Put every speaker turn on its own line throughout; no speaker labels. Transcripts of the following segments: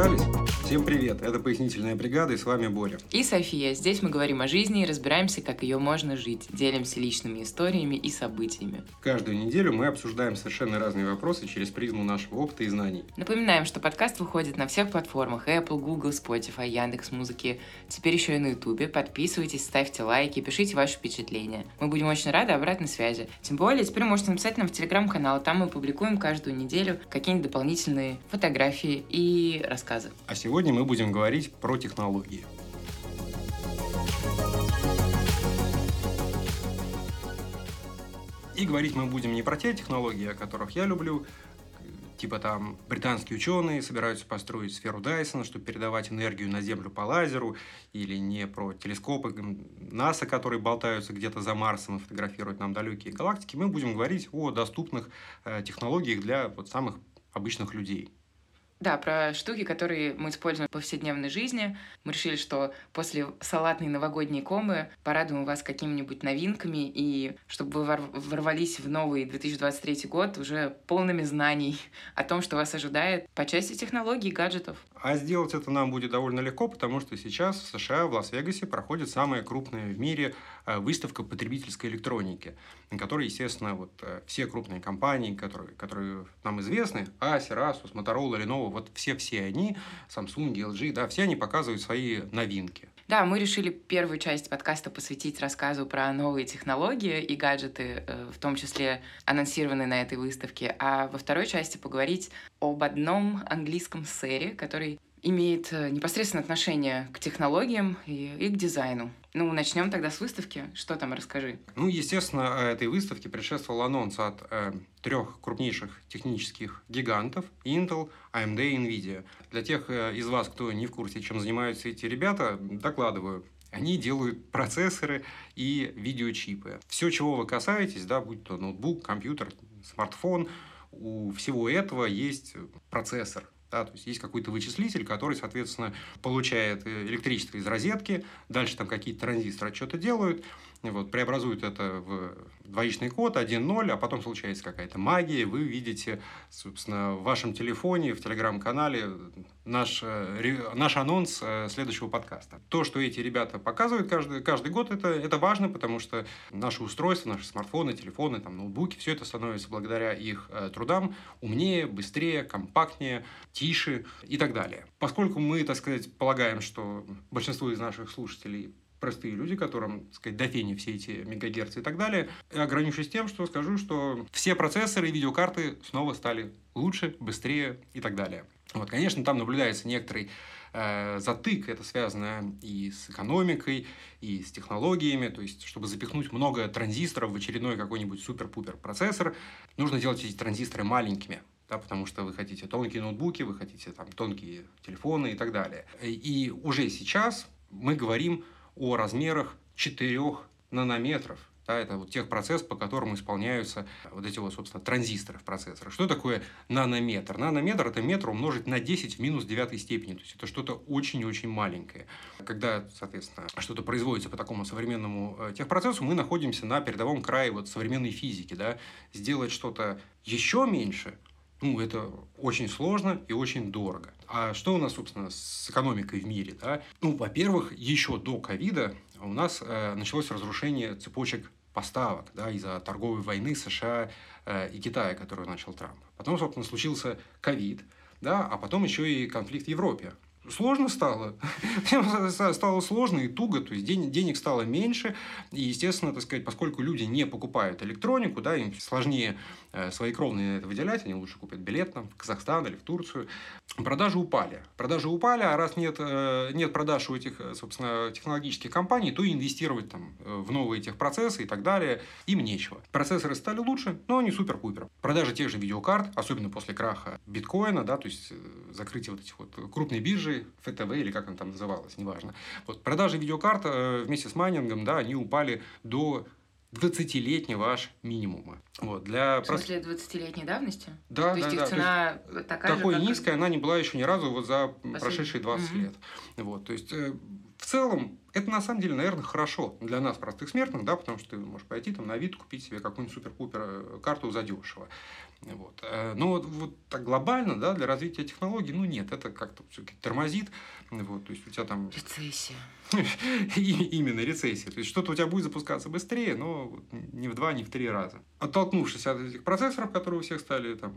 value Всем привет, это «Пояснительная бригада» и с вами Боря.
И София. Здесь мы говорим о жизни и разбираемся, как ее можно жить. Делимся личными историями и событиями.
Каждую неделю мы обсуждаем совершенно разные вопросы через призму нашего опыта и знаний.
Напоминаем, что подкаст выходит на всех платформах Apple, Google, Spotify, Яндекс Музыки. Теперь еще и на Ютубе. Подписывайтесь, ставьте лайки, пишите ваши впечатления. Мы будем очень рады обратной связи. Тем более, теперь можете написать нам в Телеграм-канал. Там мы публикуем каждую неделю какие-нибудь дополнительные фотографии и рассказы.
А сегодня мы будем говорить про технологии. И говорить мы будем не про те технологии, о которых я люблю, типа там британские ученые собираются построить сферу Дайсона, чтобы передавать энергию на Землю по лазеру, или не про телескопы НАСА, которые болтаются где-то за Марсом и фотографируют нам далекие галактики. Мы будем говорить о доступных э, технологиях для вот самых обычных людей.
Да, про штуки, которые мы используем в повседневной жизни. Мы решили, что после салатной новогодней комы порадуем вас какими-нибудь новинками, и чтобы вы ворвались в новый 2023 год уже полными знаний о том, что вас ожидает по части технологий и гаджетов.
А сделать это нам будет довольно легко, потому что сейчас в США, в Лас-Вегасе, проходит самая крупная в мире э, выставка потребительской электроники, на которой, естественно, вот э, все крупные компании, которые, которые нам известны, Acer, Asus, Motorola, Lenovo, вот все-все они, Samsung, LG, да, все они показывают свои новинки.
Да, мы решили первую часть подкаста посвятить рассказу про новые технологии и гаджеты, э, в том числе анонсированные на этой выставке, а во второй части поговорить об одном английском сэре, который имеет э, непосредственное отношение к технологиям и, и к дизайну. Ну, начнем тогда с выставки. Что там, расскажи.
Ну, естественно, этой выставке предшествовал анонс от э, трех крупнейших технических гигантов Intel, AMD и Nvidia. Для тех э, из вас, кто не в курсе, чем занимаются эти ребята, докладываю. Они делают процессоры и видеочипы. Все, чего вы касаетесь, да, будь то ноутбук, компьютер, смартфон, у всего этого есть процессор, да, то есть есть какой-то вычислитель, который, соответственно, получает э, электричество из розетки, дальше там какие-то транзисторы что-то делают, вот, преобразуют это в двоичный код 1.0, а потом случается какая-то магия, вы видите, собственно, в вашем телефоне, в телеграм-канале наш, э, наш анонс э, следующего подкаста. То, что эти ребята показывают каждый, каждый год, это, это важно, потому что наши устройства, наши смартфоны, телефоны, там, ноутбуки, все это становится благодаря их э, трудам умнее, быстрее, компактнее, тише и так далее. Поскольку мы, так сказать, полагаем, что большинство из наших слушателей простые люди, которым, так сказать, до фени все эти мегагерцы и так далее. Я ограничусь тем, что скажу, что все процессоры и видеокарты снова стали лучше, быстрее и так далее. Вот, конечно, там наблюдается некоторый э, затык, это связано и с экономикой, и с технологиями, то есть, чтобы запихнуть много транзисторов в очередной какой-нибудь супер-пупер процессор, нужно делать эти транзисторы маленькими, да, потому что вы хотите тонкие ноутбуки, вы хотите там тонкие телефоны и так далее. И уже сейчас мы говорим о размерах 4 нанометров. Да, это вот тех процесс, по которым исполняются вот эти вот, собственно, транзисторы в процессорах. Что такое нанометр? Нанометр – это метр умножить на 10 в минус 9 степени. То есть, это что-то очень-очень маленькое. Когда, соответственно, что-то производится по такому современному э, техпроцессу, мы находимся на передовом крае вот современной физики. Да? Сделать что-то еще меньше – ну, это очень сложно и очень дорого. А что у нас, собственно, с экономикой в мире? Да? Ну, во-первых, еще до ковида у нас э, началось разрушение цепочек поставок да, из-за торговой войны США э, и Китая, которую начал Трамп. Потом, собственно, случился ковид, да, а потом еще и конфликт в Европе сложно стало. стало сложно и туго, то есть ден- денег стало меньше. И, естественно, так сказать, поскольку люди не покупают электронику, да, им сложнее э, свои кровные это выделять, они лучше купят билет там, в Казахстан или в Турцию. Продажи упали. Продажи упали, а раз нет, э, нет продаж у этих, э, собственно, технологических компаний, то инвестировать там, э, в новые техпроцессы и так далее им нечего. Процессоры стали лучше, но не супер-пупер. Продажи тех же видеокарт, особенно после краха биткоина, да, то есть закрытие вот этих вот крупной биржи, ФТВ или как она там называлась, неважно. Вот, продажи видеокарт э, вместе с майнингом, да, они упали до 20-летнего аж минимума. Вот, для
в смысле 20-летней давности?
Да,
То
да,
есть
да.
их цена
есть,
такая
такой
же,
низкая,
как...
она не была еще ни разу вот за Послед... прошедшие 20 угу. лет. Вот, то есть, э, в целом, Это на самом деле, наверное, хорошо для нас, простых смертных, да, потому что ты можешь пойти там на вид купить себе какую-нибудь супер-пупер э, карту задешево. Вот. Э, но вот, вот так глобально, да, для развития технологий, ну нет, это как-то все-таки тормозит. Вот, то есть у тебя там...
Рецессия.
Именно рецессия. То есть что-то у тебя будет запускаться быстрее, но не в два, не в три раза. Оттолкнувшись от этих процессоров, которые у всех стали там,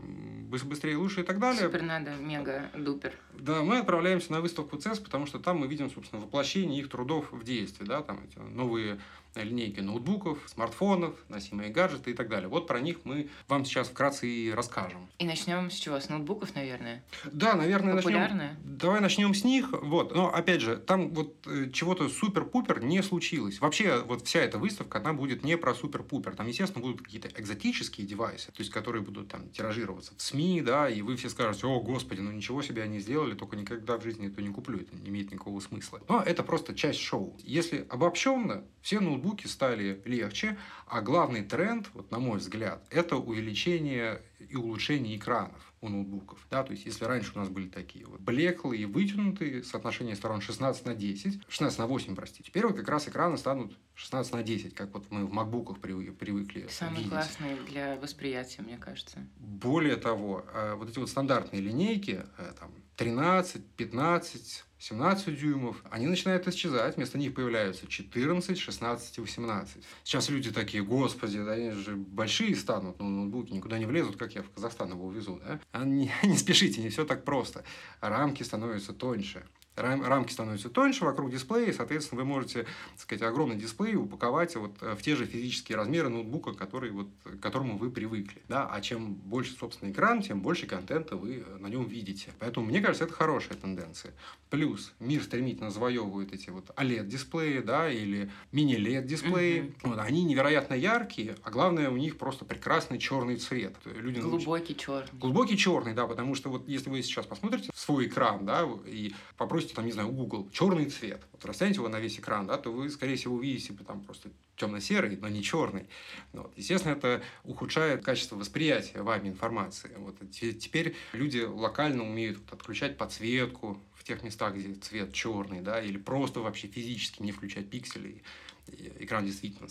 быстрее, лучше и так далее.
Супер надо, мега, дупер.
Да, мы отправляемся на выставку CES, потому что там мы видим, собственно, воплощение их трудов в действии. Да, там эти новые линейки ноутбуков, смартфонов, носимые гаджеты и так далее. Вот про них мы вам сейчас вкратце и расскажем.
И начнем с чего? С ноутбуков, наверное?
Да, наверное,
Популярные?
начнем. Давай начнем с них. Вот. Но опять же, там вот э, чего-то супер-пупер не случилось. Вообще, вот вся эта выставка, она будет не про супер-пупер. Там, естественно, будут какие-то экзотические девайсы, то есть которые будут там тиражироваться в СМИ, да, и вы все скажете, о, господи, ну ничего себе они сделали, только никогда в жизни это не куплю, это не имеет никакого смысла. Но это просто часть шоу. Если обобщенно, все ноутбуки стали легче, а главный тренд, вот на мой взгляд, это увеличение и улучшение экранов у ноутбуков. Да, то есть, если раньше у нас были такие вот блеклые и вытянутые, соотношение сторон 16 на 10, 16 на 8, простите, теперь вот как раз экраны станут 16 на 10, как вот мы в макбуках привыкли
Самый
видеть.
классный для восприятия, мне кажется.
Более того, э, вот эти вот стандартные линейки, э, там, 13, 15, 17 дюймов, они начинают исчезать, вместо них появляются 14, 16 и 18. Сейчас люди такие, господи, да они же большие станут, но ноутбуки никуда не влезут, как я в Казахстан его увезу. Да? А не, не спешите, не все так просто. Рамки становятся тоньше рамки становятся тоньше вокруг дисплея, и, соответственно, вы можете, так сказать, огромный дисплей упаковать вот э, в те же физические размеры ноутбука, который, вот, к которому вы привыкли. Да? А чем больше, собственно, экран, тем больше контента вы на нем видите. Поэтому, мне кажется, это хорошая тенденция. Плюс мир стремительно завоевывает эти вот OLED-дисплеи, да, или мини-LED-дисплеи. Mm-hmm. Вот, они невероятно яркие, а главное, у них просто прекрасный черный цвет.
Люди Глубокий научились... черный.
Глубокий черный, да, потому что вот если вы сейчас посмотрите свой экран, да, и попросите спросите, там, не знаю, Google, черный цвет, вот растянете его на весь экран, да, то вы, скорее всего, увидите там просто темно-серый, но не черный. Вот. Естественно, это ухудшает качество восприятия вами информации. Вот. Теперь люди локально умеют вот, отключать подсветку в тех местах, где цвет черный, да, или просто вообще физически не включать пиксели экран действительно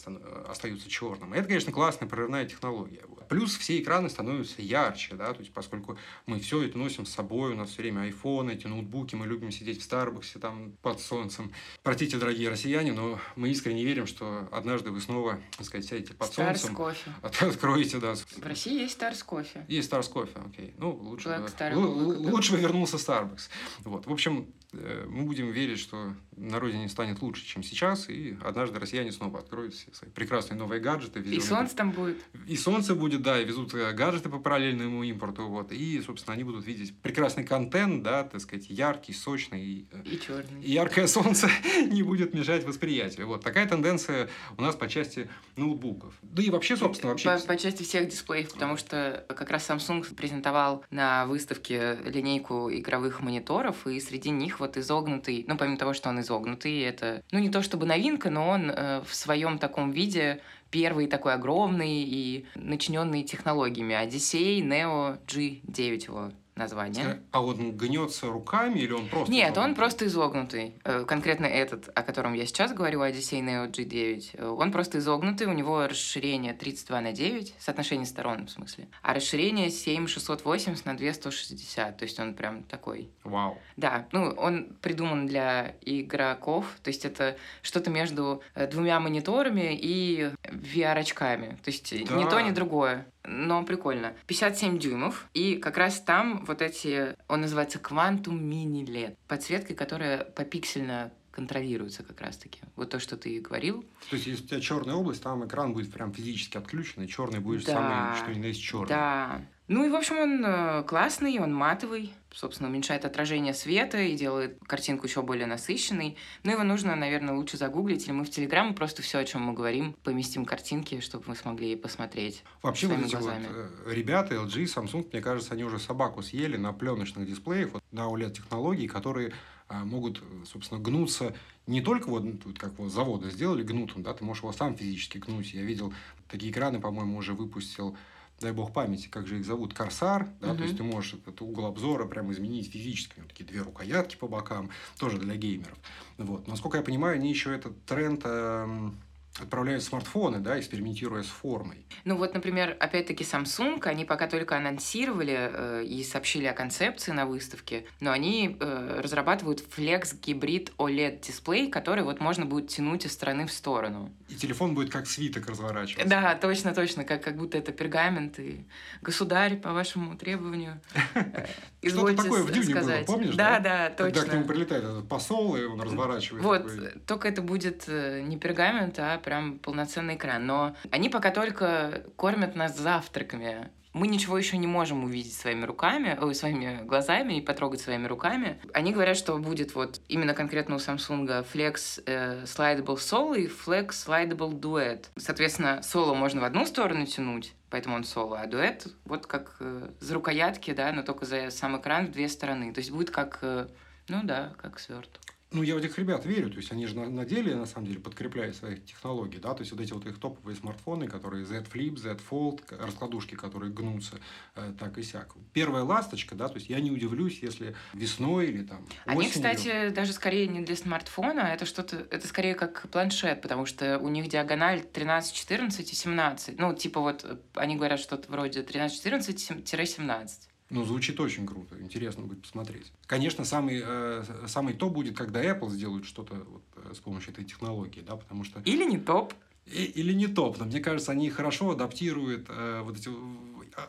остается черным. Это, конечно, классная прорывная технология. Плюс все экраны становятся ярче, да, то есть поскольку мы все это носим с собой, у нас все время iPhone, эти ноутбуки, мы любим сидеть в Старбаксе там под солнцем. Простите, дорогие россияне, но мы искренне верим, что однажды вы снова, так сказать, сядете под Stars солнцем.
кофе.
Откроете, да.
В России есть Старс кофе.
Есть Старс кофе, окей. Ну, лучше, Black лучше бы вернулся Starbucks. Вот, в общем, Э, мы будем верить, что на родине станет лучше, чем сейчас, и однажды россияне снова откроют все свои прекрасные новые гаджеты.
И солнце там будет.
И солнце будет, да, и везут э, гаджеты по параллельному импорту, вот, и, собственно, они будут видеть прекрасный контент, да, так сказать, яркий, сочный.
И, э, и черный.
И яркое солнце не будет мешать восприятию. Вот, такая тенденция у нас по части ноутбуков. Да и вообще, собственно, вообще...
По, по части всех дисплеев, потому что как раз Samsung презентовал на выставке линейку игровых мониторов, и среди них вот изогнутый, ну, помимо того, что он изогнутый, это, ну, не то чтобы новинка, но он э, в своем таком виде первый такой огромный и начиненный технологиями. Odyssey Neo G9 его название.
А он гнется руками или он просто
Нет, изогнутый? он просто изогнутый. Э, конкретно этот, о котором я сейчас говорю, Odyssey Neo G9, э, он просто изогнутый, у него расширение 32 на 9, соотношение сторон в смысле, а расширение 7680 на 2160, то есть он прям такой.
Вау.
Да, ну он придуман для игроков, то есть это что-то между э, двумя мониторами и VR-очками, то есть да. ни то, ни другое но прикольно. 57 дюймов, и как раз там вот эти, он называется Quantum Mini LED, подсветкой, которая попиксельно контролируется как раз-таки. Вот то, что ты говорил.
То есть, если у тебя черная область, там экран будет прям физически отключен, и черный будет да, самый, что ни на есть черный.
Да, ну и, в общем, он э, классный, он матовый, собственно, уменьшает отражение света и делает картинку еще более насыщенной. Но его нужно, наверное, лучше загуглить, или мы в Телеграм просто все, о чем мы говорим, поместим картинки, чтобы мы смогли посмотреть
Вообще, вот эти глазами. вот э, ребята, LG, Samsung, мне кажется, они уже собаку съели на пленочных дисплеях, вот, на OLED-технологий, которые а, могут, собственно, гнуться не только вот, вот как вот заводы сделали гнутым, да, ты можешь его сам физически гнуть. Я видел такие экраны, по-моему, уже выпустил дай бог памяти, как же их зовут, Корсар, да,
Мгм.
то есть ты можешь этот угол обзора прям изменить физически, вот такие две рукоятки по бокам, тоже для геймеров. Вот. Насколько я понимаю, они еще этот тренд эм, отправляют смартфоны, да, экспериментируя с формой.
Ну вот, например, опять-таки Samsung, они пока только анонсировали э, и сообщили о концепции на выставке, но они э, разрабатывают Flex Hybrid OLED дисплей, который вот можно будет тянуть из стороны в сторону.
И телефон будет как свиток разворачиваться.
Да, точно, точно, как, как будто это пергамент и государь по вашему требованию. э,
Что-то такое в Дюне было, помнишь?
Да, да,
Когда к нему
точно.
прилетает этот посол, и он разворачивает.
Вот, только это будет э, не пергамент, а прям полноценный экран. Но они пока только кормят нас завтраками. Мы ничего еще не можем увидеть своими руками, ой, своими глазами и потрогать своими руками. Они говорят, что будет вот именно конкретно у Samsung Flex э, Slidable Solo и Flex Slidable Duet. Соответственно, соло можно в одну сторону тянуть, поэтому он соло, а дуэт вот как э, за рукоятки, да, но только за сам экран в две стороны. То есть будет как, э, ну да, как сверток.
Ну, я в этих ребят верю, то есть они же на, на деле, на самом деле, подкрепляют свои технологии, да, то есть вот эти вот их топовые смартфоны, которые Z Flip, Z Fold, раскладушки, которые гнутся э, так и сяк. Первая ласточка, да, то есть я не удивлюсь, если весной или там
Они,
осенью-
кстати, даже скорее не для смартфона, это что-то, это скорее как планшет, потому что у них диагональ 13, 14 и 17. Ну, типа вот, э, они говорят что-то вроде 13-14-17.
Ну, звучит очень круто, интересно будет посмотреть. Конечно, самый, э, самый топ будет, когда Apple сделают что-то вот, э, с помощью этой технологии, да, потому что...
Или не топ.
И- или не топ, но мне кажется, они хорошо адаптируют э, вот эти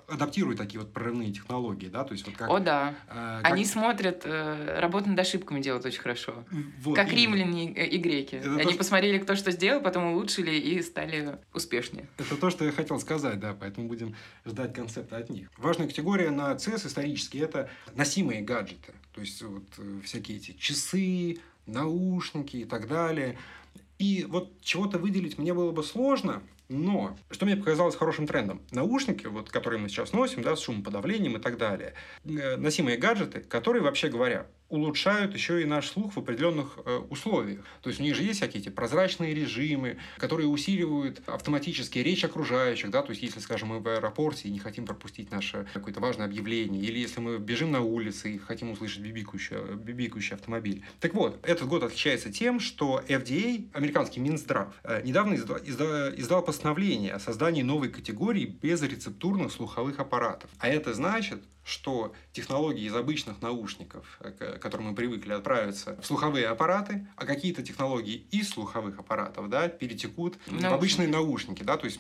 адаптируют такие вот прорывные технологии, да, то есть вот как...
О, да.
э, как-
Они смотрят, э, работу над ошибками делают очень хорошо.
вот
как
именно.
римляне э, и греки.
Это
Они
то,
посмотрели, кто что сделал, потом улучшили и стали успешнее.
Это то, что я хотел сказать, да, поэтому будем ждать концепта от них. Важная категория на CES исторически – это носимые гаджеты. То есть, вот э, всякие эти часы, наушники и так далее. И вот чего-то выделить мне было бы сложно, но что мне показалось хорошим трендом? Наушники, вот, которые мы сейчас носим, да, с шумоподавлением и так далее, э, носимые гаджеты, которые, вообще говоря, улучшают еще и наш слух в определенных э, условиях. То есть у них же есть всякие эти прозрачные режимы, которые усиливают автоматически речь окружающих, да, то есть если, скажем, мы в аэропорте и не хотим пропустить наше какое-то важное объявление, или если мы бежим на улице и хотим услышать бибикающий, бибикающий автомобиль. Так вот, этот год отличается тем, что FDA, американский Минздрав, э, недавно изда- изда- издал постановление о создании новой категории безрецептурных слуховых аппаратов. А это значит, что технологии из обычных наушников, э, к которым мы привыкли, отправятся в слуховые аппараты, а какие-то технологии из слуховых аппаратов да, перетекут в
Наушники.
обычные наушники. Да? То есть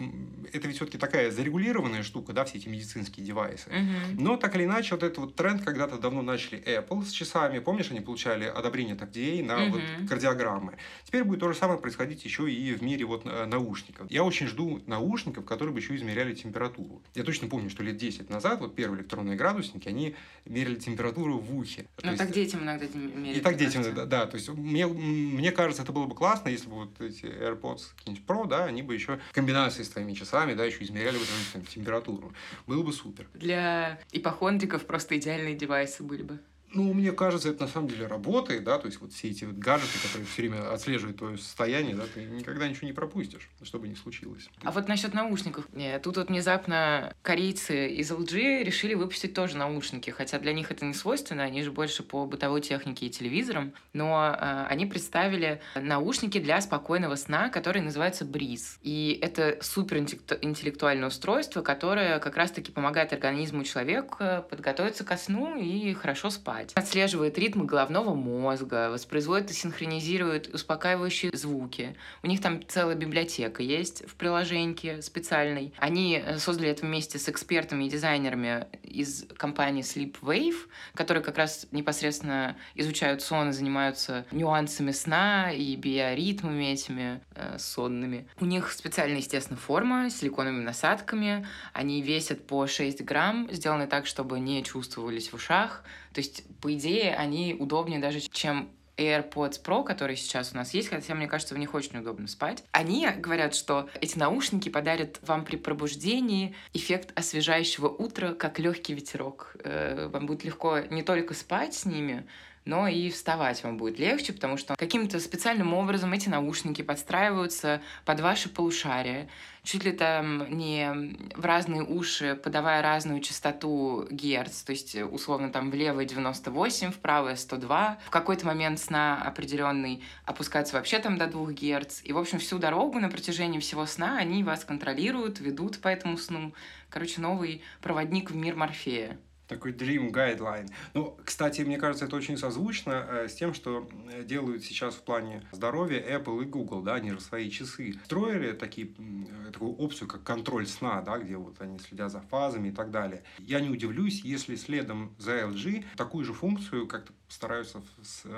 это ведь все-таки такая зарегулированная штука, да, все эти медицинские девайсы.
Мгм.
Но так или иначе, вот этот вот тренд когда-то давно начали Apple с часами. Помнишь, они получали одобрение от FDA на вот
Мгм.
кардиограммы. Теперь будет то же самое происходить еще и в мире вот э, наушников. Я очень жду наушников, которые бы еще измеряли температуру. Я точно помню, что лет 10 назад вот первые электронные градусники, они мерили температуру в ухе.
Ну,
есть-
так детям иногда меряют.
и так детям,
кажется.
да, то есть мне, мне кажется, это было бы классно, если бы вот эти AirPods какие-нибудь Pro, да, они бы еще в комбинации с твоими часами, да, еще измеряли бы там, температуру. Было бы супер.
Для ипохондриков просто идеальные девайсы были бы.
Ну, мне кажется, это на самом деле работает, да, то есть вот все эти вот гаджеты, которые все время отслеживают твое состояние, да, ты никогда ничего не пропустишь, что бы ни случилось.
А вот насчет наушников. Не, тут вот внезапно корейцы из LG решили выпустить тоже наушники, хотя для них это не свойственно, они же больше по бытовой технике и телевизорам, но э, они представили наушники для спокойного сна, которые называются Breeze. И это супер интеллекту- интеллектуальное устройство, которое как раз-таки помогает организму человека подготовиться ко сну и хорошо спать. Отслеживает ритмы головного мозга, воспроизводит и синхронизирует успокаивающие звуки. У них там целая библиотека есть в приложении специальной. Они э, создали это вместе с экспертами и дизайнерами из компании Sleep Wave, которые как раз непосредственно изучают сон и занимаются нюансами сна и биоритмами этими э, сонными. У них специальная, естественно, форма с силиконовыми насадками. Они весят по 6 грамм, сделаны так, чтобы не чувствовались в ушах. То есть, по идее, они удобнее даже, чем AirPods Pro, которые сейчас у нас есть, хотя мне кажется, в них очень удобно спать. Они говорят, что эти наушники подарят вам при пробуждении эффект освежающего утра, как легкий ветерок. Э, Вам будет легко не только спать с ними, но и вставать вам будет легче, потому что каким-то специальным образом эти наушники подстраиваются под ваши полушария, чуть ли там не в разные уши, подавая разную частоту герц, то есть условно там в левое 98, в правое 102, в какой-то момент сна определенный опускаться вообще там до 2 герц, и в общем всю дорогу на протяжении всего сна они вас контролируют, ведут по этому сну. Короче, новый проводник в мир Морфея.
Такой Dream Guideline. Ну, кстати, мне кажется, это очень созвучно э, с тем, что э, делают сейчас в плане здоровья Apple и Google, да, они же свои часы строили такие, э, такую опцию, как контроль сна, да, где вот они следят за фазами и так далее. Я не удивлюсь, если следом за LG такую же функцию как-то стараются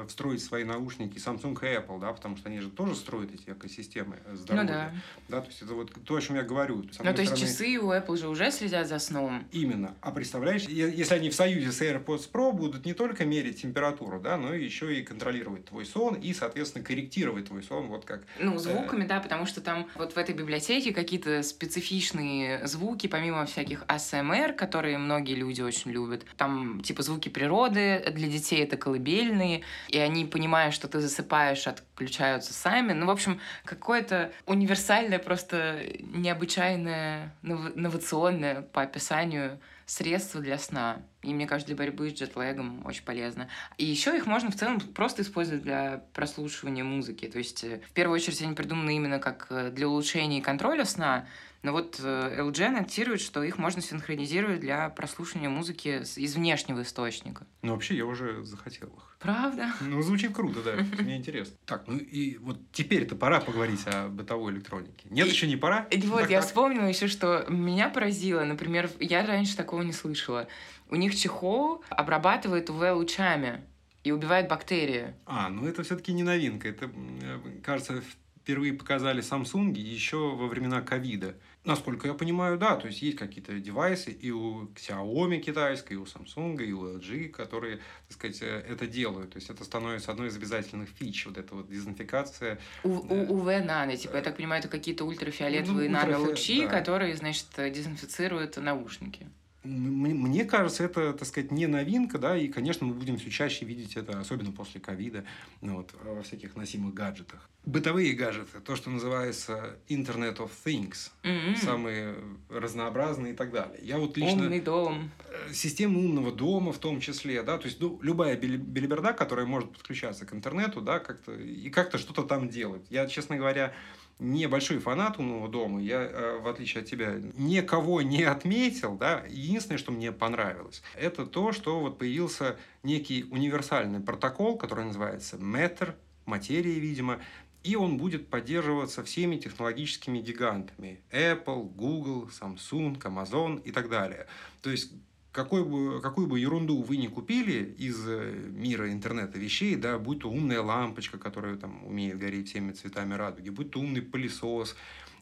встроить свои наушники Samsung и Apple, да, потому что они же тоже строят эти экосистемы здоровья. Ну да. Да, то есть это вот то, о чем я говорю.
То есть, ну, то есть стороны... часы у Apple же уже следят за сном.
Именно. А представляешь, если они в союзе с AirPods Pro будут не только мерить температуру, да, но еще и контролировать твой сон и, соответственно, корректировать твой сон, вот как...
Ну, э, звуками, э... да, потому что там вот в этой библиотеке какие-то специфичные звуки, помимо всяких ASMR, которые многие люди очень любят. Там, типа, звуки природы, для детей это колыбельные, и они, понимая, что ты засыпаешь, отключаются сами. Ну, в общем, какое-то универсальное, просто необычайное, новационное по описанию средства для сна. И мне кажется, для борьбы с джетлегом очень полезно. И еще их можно в целом просто использовать для прослушивания музыки. То есть, э, в первую очередь, они придуманы именно как э, для улучшения контроля сна, но вот LG э, анонсирует, что их можно синхронизировать для прослушивания музыки из внешнего источника.
Ну, вообще, я уже захотел их.
Правда?
Ну, звучит круто, да. Мне интересно. Так, ну и вот теперь-то пора поговорить о бытовой электронике. Нет, еще не пора?
И вот, я вспомнила еще, что меня поразило. Например, я раньше такого не слышала. У них чехол обрабатывает УВ-лучами и убивает бактерии.
А, ну это все-таки не новинка. Это, э, кажется, впервые показали Samsung еще во времена ковида. Насколько я понимаю, да, то есть есть какие-то девайсы и у Xiaomi китайской, и у Samsung, и у LG, которые, так сказать, э, это делают. То есть это становится одной из обязательных фич, вот эта вот дезинфекция.
У, у, УВ нано, типа, я так понимаю, это какие-то ультрафиолетовые ну, нанолучи, да. которые, значит, дезинфицируют наушники
мне кажется, это, так сказать, не новинка, да, и, конечно, мы будем все чаще видеть это, особенно после ковида, ну, вот, во всяких носимых гаджетах. Бытовые гаджеты, то, что называется Internet of Things, mm-hmm. самые разнообразные и так далее. Я вот лично...
Умный дом.
Э, система умного дома в том числе, да, то есть ну, любая билиберда, которая может подключаться к интернету, да, как-то, и как-то что-то там делать. Я, честно говоря, небольшой фанат умного дома. Я, э, в отличие от тебя, никого не отметил. Да? Единственное, что мне понравилось, это то, что вот появился некий универсальный протокол, который называется Matter, материя, видимо, и он будет поддерживаться всеми технологическими гигантами. Apple, Google, Samsung, Amazon и так далее. То есть какой бы, какую бы ерунду вы ни купили из э, мира интернета вещей, да, будь то умная лампочка, которая там умеет гореть всеми цветами радуги, будь то умный пылесос,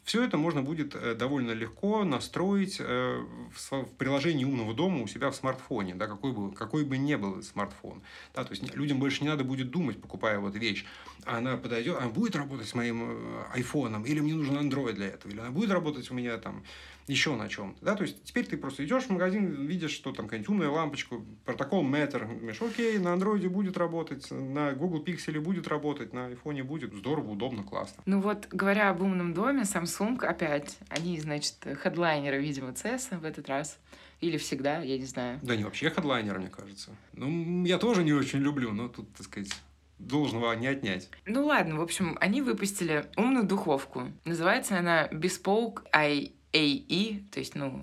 все это можно будет э, довольно легко настроить э, в приложении умного дома у себя в смартфоне, да, какой бы, какой бы ни был смартфон. Да, то есть людям больше не надо будет думать, покупая вот вещь. Она подойдет, она будет работать с моим айфоном, или мне нужен Android для этого, или она будет работать у меня там еще на чем-то. Да? То есть теперь ты просто идешь в магазин, видишь, что там какая-нибудь умная лампочка, протокол Matter, говоришь, окей, на андроиде будет работать, на Google Pixel будет работать, на iPhone будет, здорово, удобно, классно.
Ну вот, говоря об умном доме, Samsung опять, они, значит, хедлайнеры, видимо, CES в этот раз. Или всегда, я не знаю.
Да не вообще хедлайнеры, мне кажется. Ну, я тоже не очень люблю, но тут, так сказать, должного не отнять.
Ну ладно, в общем, они выпустили умную духовку. Называется она Bespoke i AE, то есть, ну,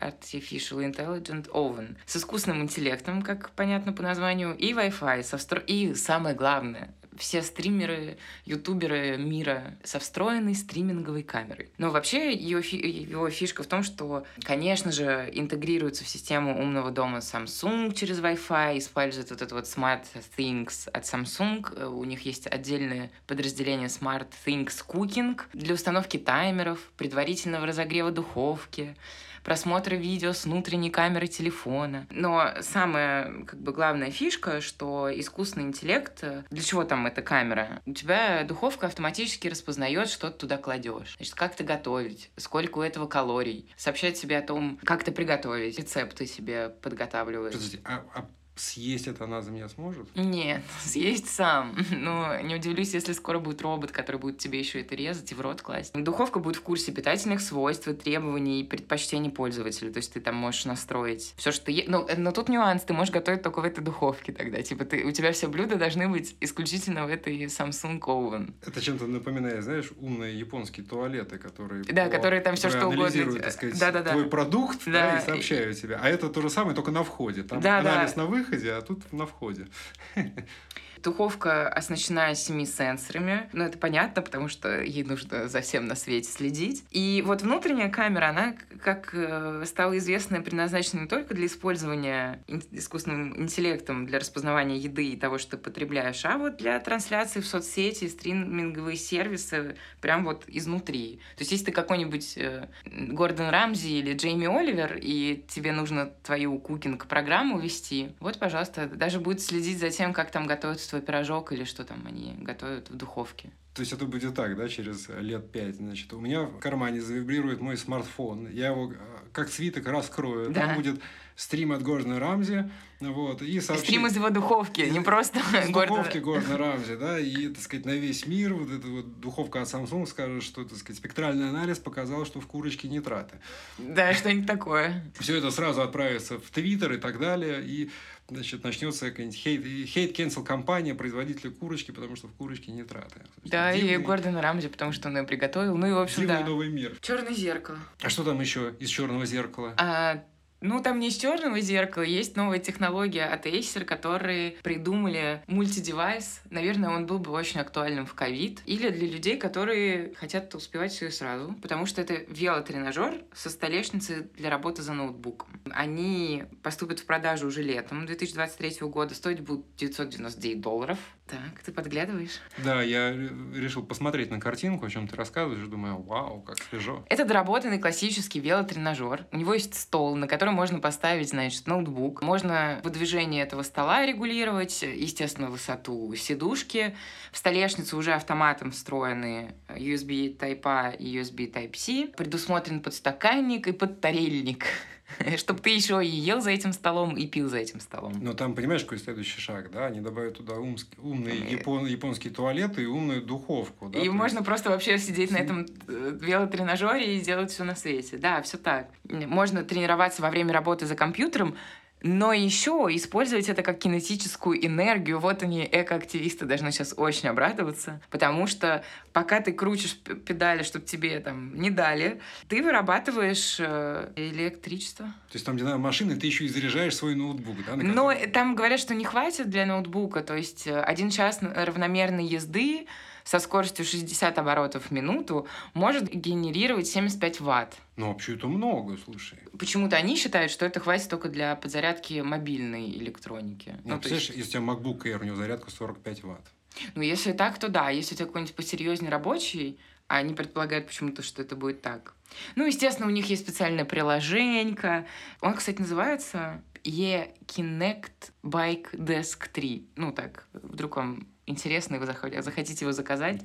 Artificial Intelligent Oven, с искусственным интеллектом, как понятно по названию, и Wi-Fi, со встро... и самое главное, все стримеры, ютуберы мира со встроенной стриминговой камерой. Но вообще ее, фи его фишка в том, что, конечно же, интегрируется в систему умного дома Samsung через Wi-Fi, использует вот это вот Smart Things от Samsung. У них есть отдельное подразделение Smart Things Cooking для установки таймеров, предварительного разогрева духовки, просмотра видео с внутренней камеры телефона. Но самая как бы главная фишка, что искусственный интеллект, для чего там эта камера? У тебя духовка автоматически распознает, что ты туда кладешь. Значит, как ты готовить, сколько у этого калорий, сообщать себе о том, как ты приготовить, рецепты себе подготавливаешь.
Подожди, а, а съесть это она за меня сможет?
Нет, съесть сам. Но не удивлюсь, если скоро будет робот, который будет тебе еще это резать и в рот класть. Духовка будет в курсе питательных свойств, требований и предпочтений пользователя. То есть ты там можешь настроить все, что... Е... Ну, но тут нюанс, ты можешь готовить только в этой духовке тогда. Типа ты, у тебя все блюда должны быть исключительно в этой Samsung Oven.
Это чем-то напоминает, знаешь, умные японские туалеты, которые...
Да, по... которые там все что угодно.
так сказать, да, да, да. твой продукт да. Да, и сообщают тебе. А это то же самое, только на входе. Там да, анализ да. на выходе, а тут на входе.
Духовка оснащена семи сенсорами. Ну, это понятно, потому что ей нужно за всем на свете следить. И вот внутренняя камера, она, как э, стало известно, предназначена не только для использования искусственным интеллектом для распознавания еды и того, что ты потребляешь, а вот для трансляции в соцсети, стриминговые сервисы прям вот изнутри. То есть, если ты какой-нибудь э, Гордон Рамзи или Джейми Оливер, и тебе нужно твою кукинг-программу вести, вот, пожалуйста, даже будет следить за тем, как там готовится свой пирожок или что там они готовят в духовке.
То есть это будет так, да, через лет пять, значит, у меня в кармане завибрирует мой смартфон, я его э, как свиток раскрою, да. там будет стрим от Гордона Рамзи, вот, и
сообщит... Стрим из его духовки, не просто
Из духовки Гордона Рамзи, да, и, так сказать, на весь мир вот эта вот духовка от Samsung скажет, что, так сказать, спектральный анализ показал, что в курочке нитраты.
Да, что-нибудь такое.
Все это сразу отправится в Твиттер и так далее, и значит, начнется какая-нибудь хейт, хейт cancel компания производителя курочки, потому что в курочке нитраты.
Да, дивный, и Гордона Рамзи, потому что он ее приготовил. Ну и, в общем,
дивный
да.
новый мир.
Черное зеркало.
А что там еще из черного зеркала?
А, ну, там не из черного зеркала, есть новая технология от Acer, которые придумали мультидевайс. Наверное, он был бы очень актуальным в ковид. Или для людей, которые хотят успевать все сразу. Потому что это велотренажер со столешницей для работы за ноутбуком. Они поступят в продажу уже летом 2023 года. Стоить будут 999 долларов. Так, ты подглядываешь?
Да, я решил посмотреть на картинку, о чем ты рассказываешь, думаю, вау, как свежо.
Это доработанный классический велотренажер. У него есть стол, на котором можно поставить, значит, ноутбук. Можно выдвижение этого стола регулировать, естественно, высоту сидушки. В столешнице уже автоматом встроены USB Type-A и USB Type-C. Предусмотрен подстаканник и подтарельник. чтобы ты еще и ел за этим столом, и пил за этим столом.
Но там, понимаешь, какой следующий шаг, да? Они добавят туда умский, умные япон, японские туалеты и умную духовку, да?
И можно есть... просто вообще сидеть на этом э, велотренажере и сделать все на свете. Да, все так. Можно тренироваться во время работы за компьютером, но еще использовать это как кинетическую энергию. Вот они, экоактивисты, должны сейчас очень обрадоваться, потому что пока ты крутишь педали, чтобы тебе там не дали, ты вырабатываешь э, электричество.
То есть там, где машины, ты еще и заряжаешь свой ноутбук, да?
Но там говорят, что не хватит для ноутбука, то есть э, один час равномерной езды со скоростью 60 оборотов в минуту может генерировать 75 ватт.
Ну, вообще это много, слушай.
Почему-то они считают, что это хватит только для подзарядки мобильной электроники.
Нет, ну, представляешь, есть... если у тебя MacBook Air, у него зарядка 45 ватт.
Ну, если так, то да. Если у тебя какой-нибудь посерьезнее рабочий, а они предполагают почему-то, что это будет так. Ну, естественно, у них есть специальное приложение. Он, кстати, называется E-Kinect Bike Desk 3. Ну, так, вдруг вам интересно, и вы захотите его заказать,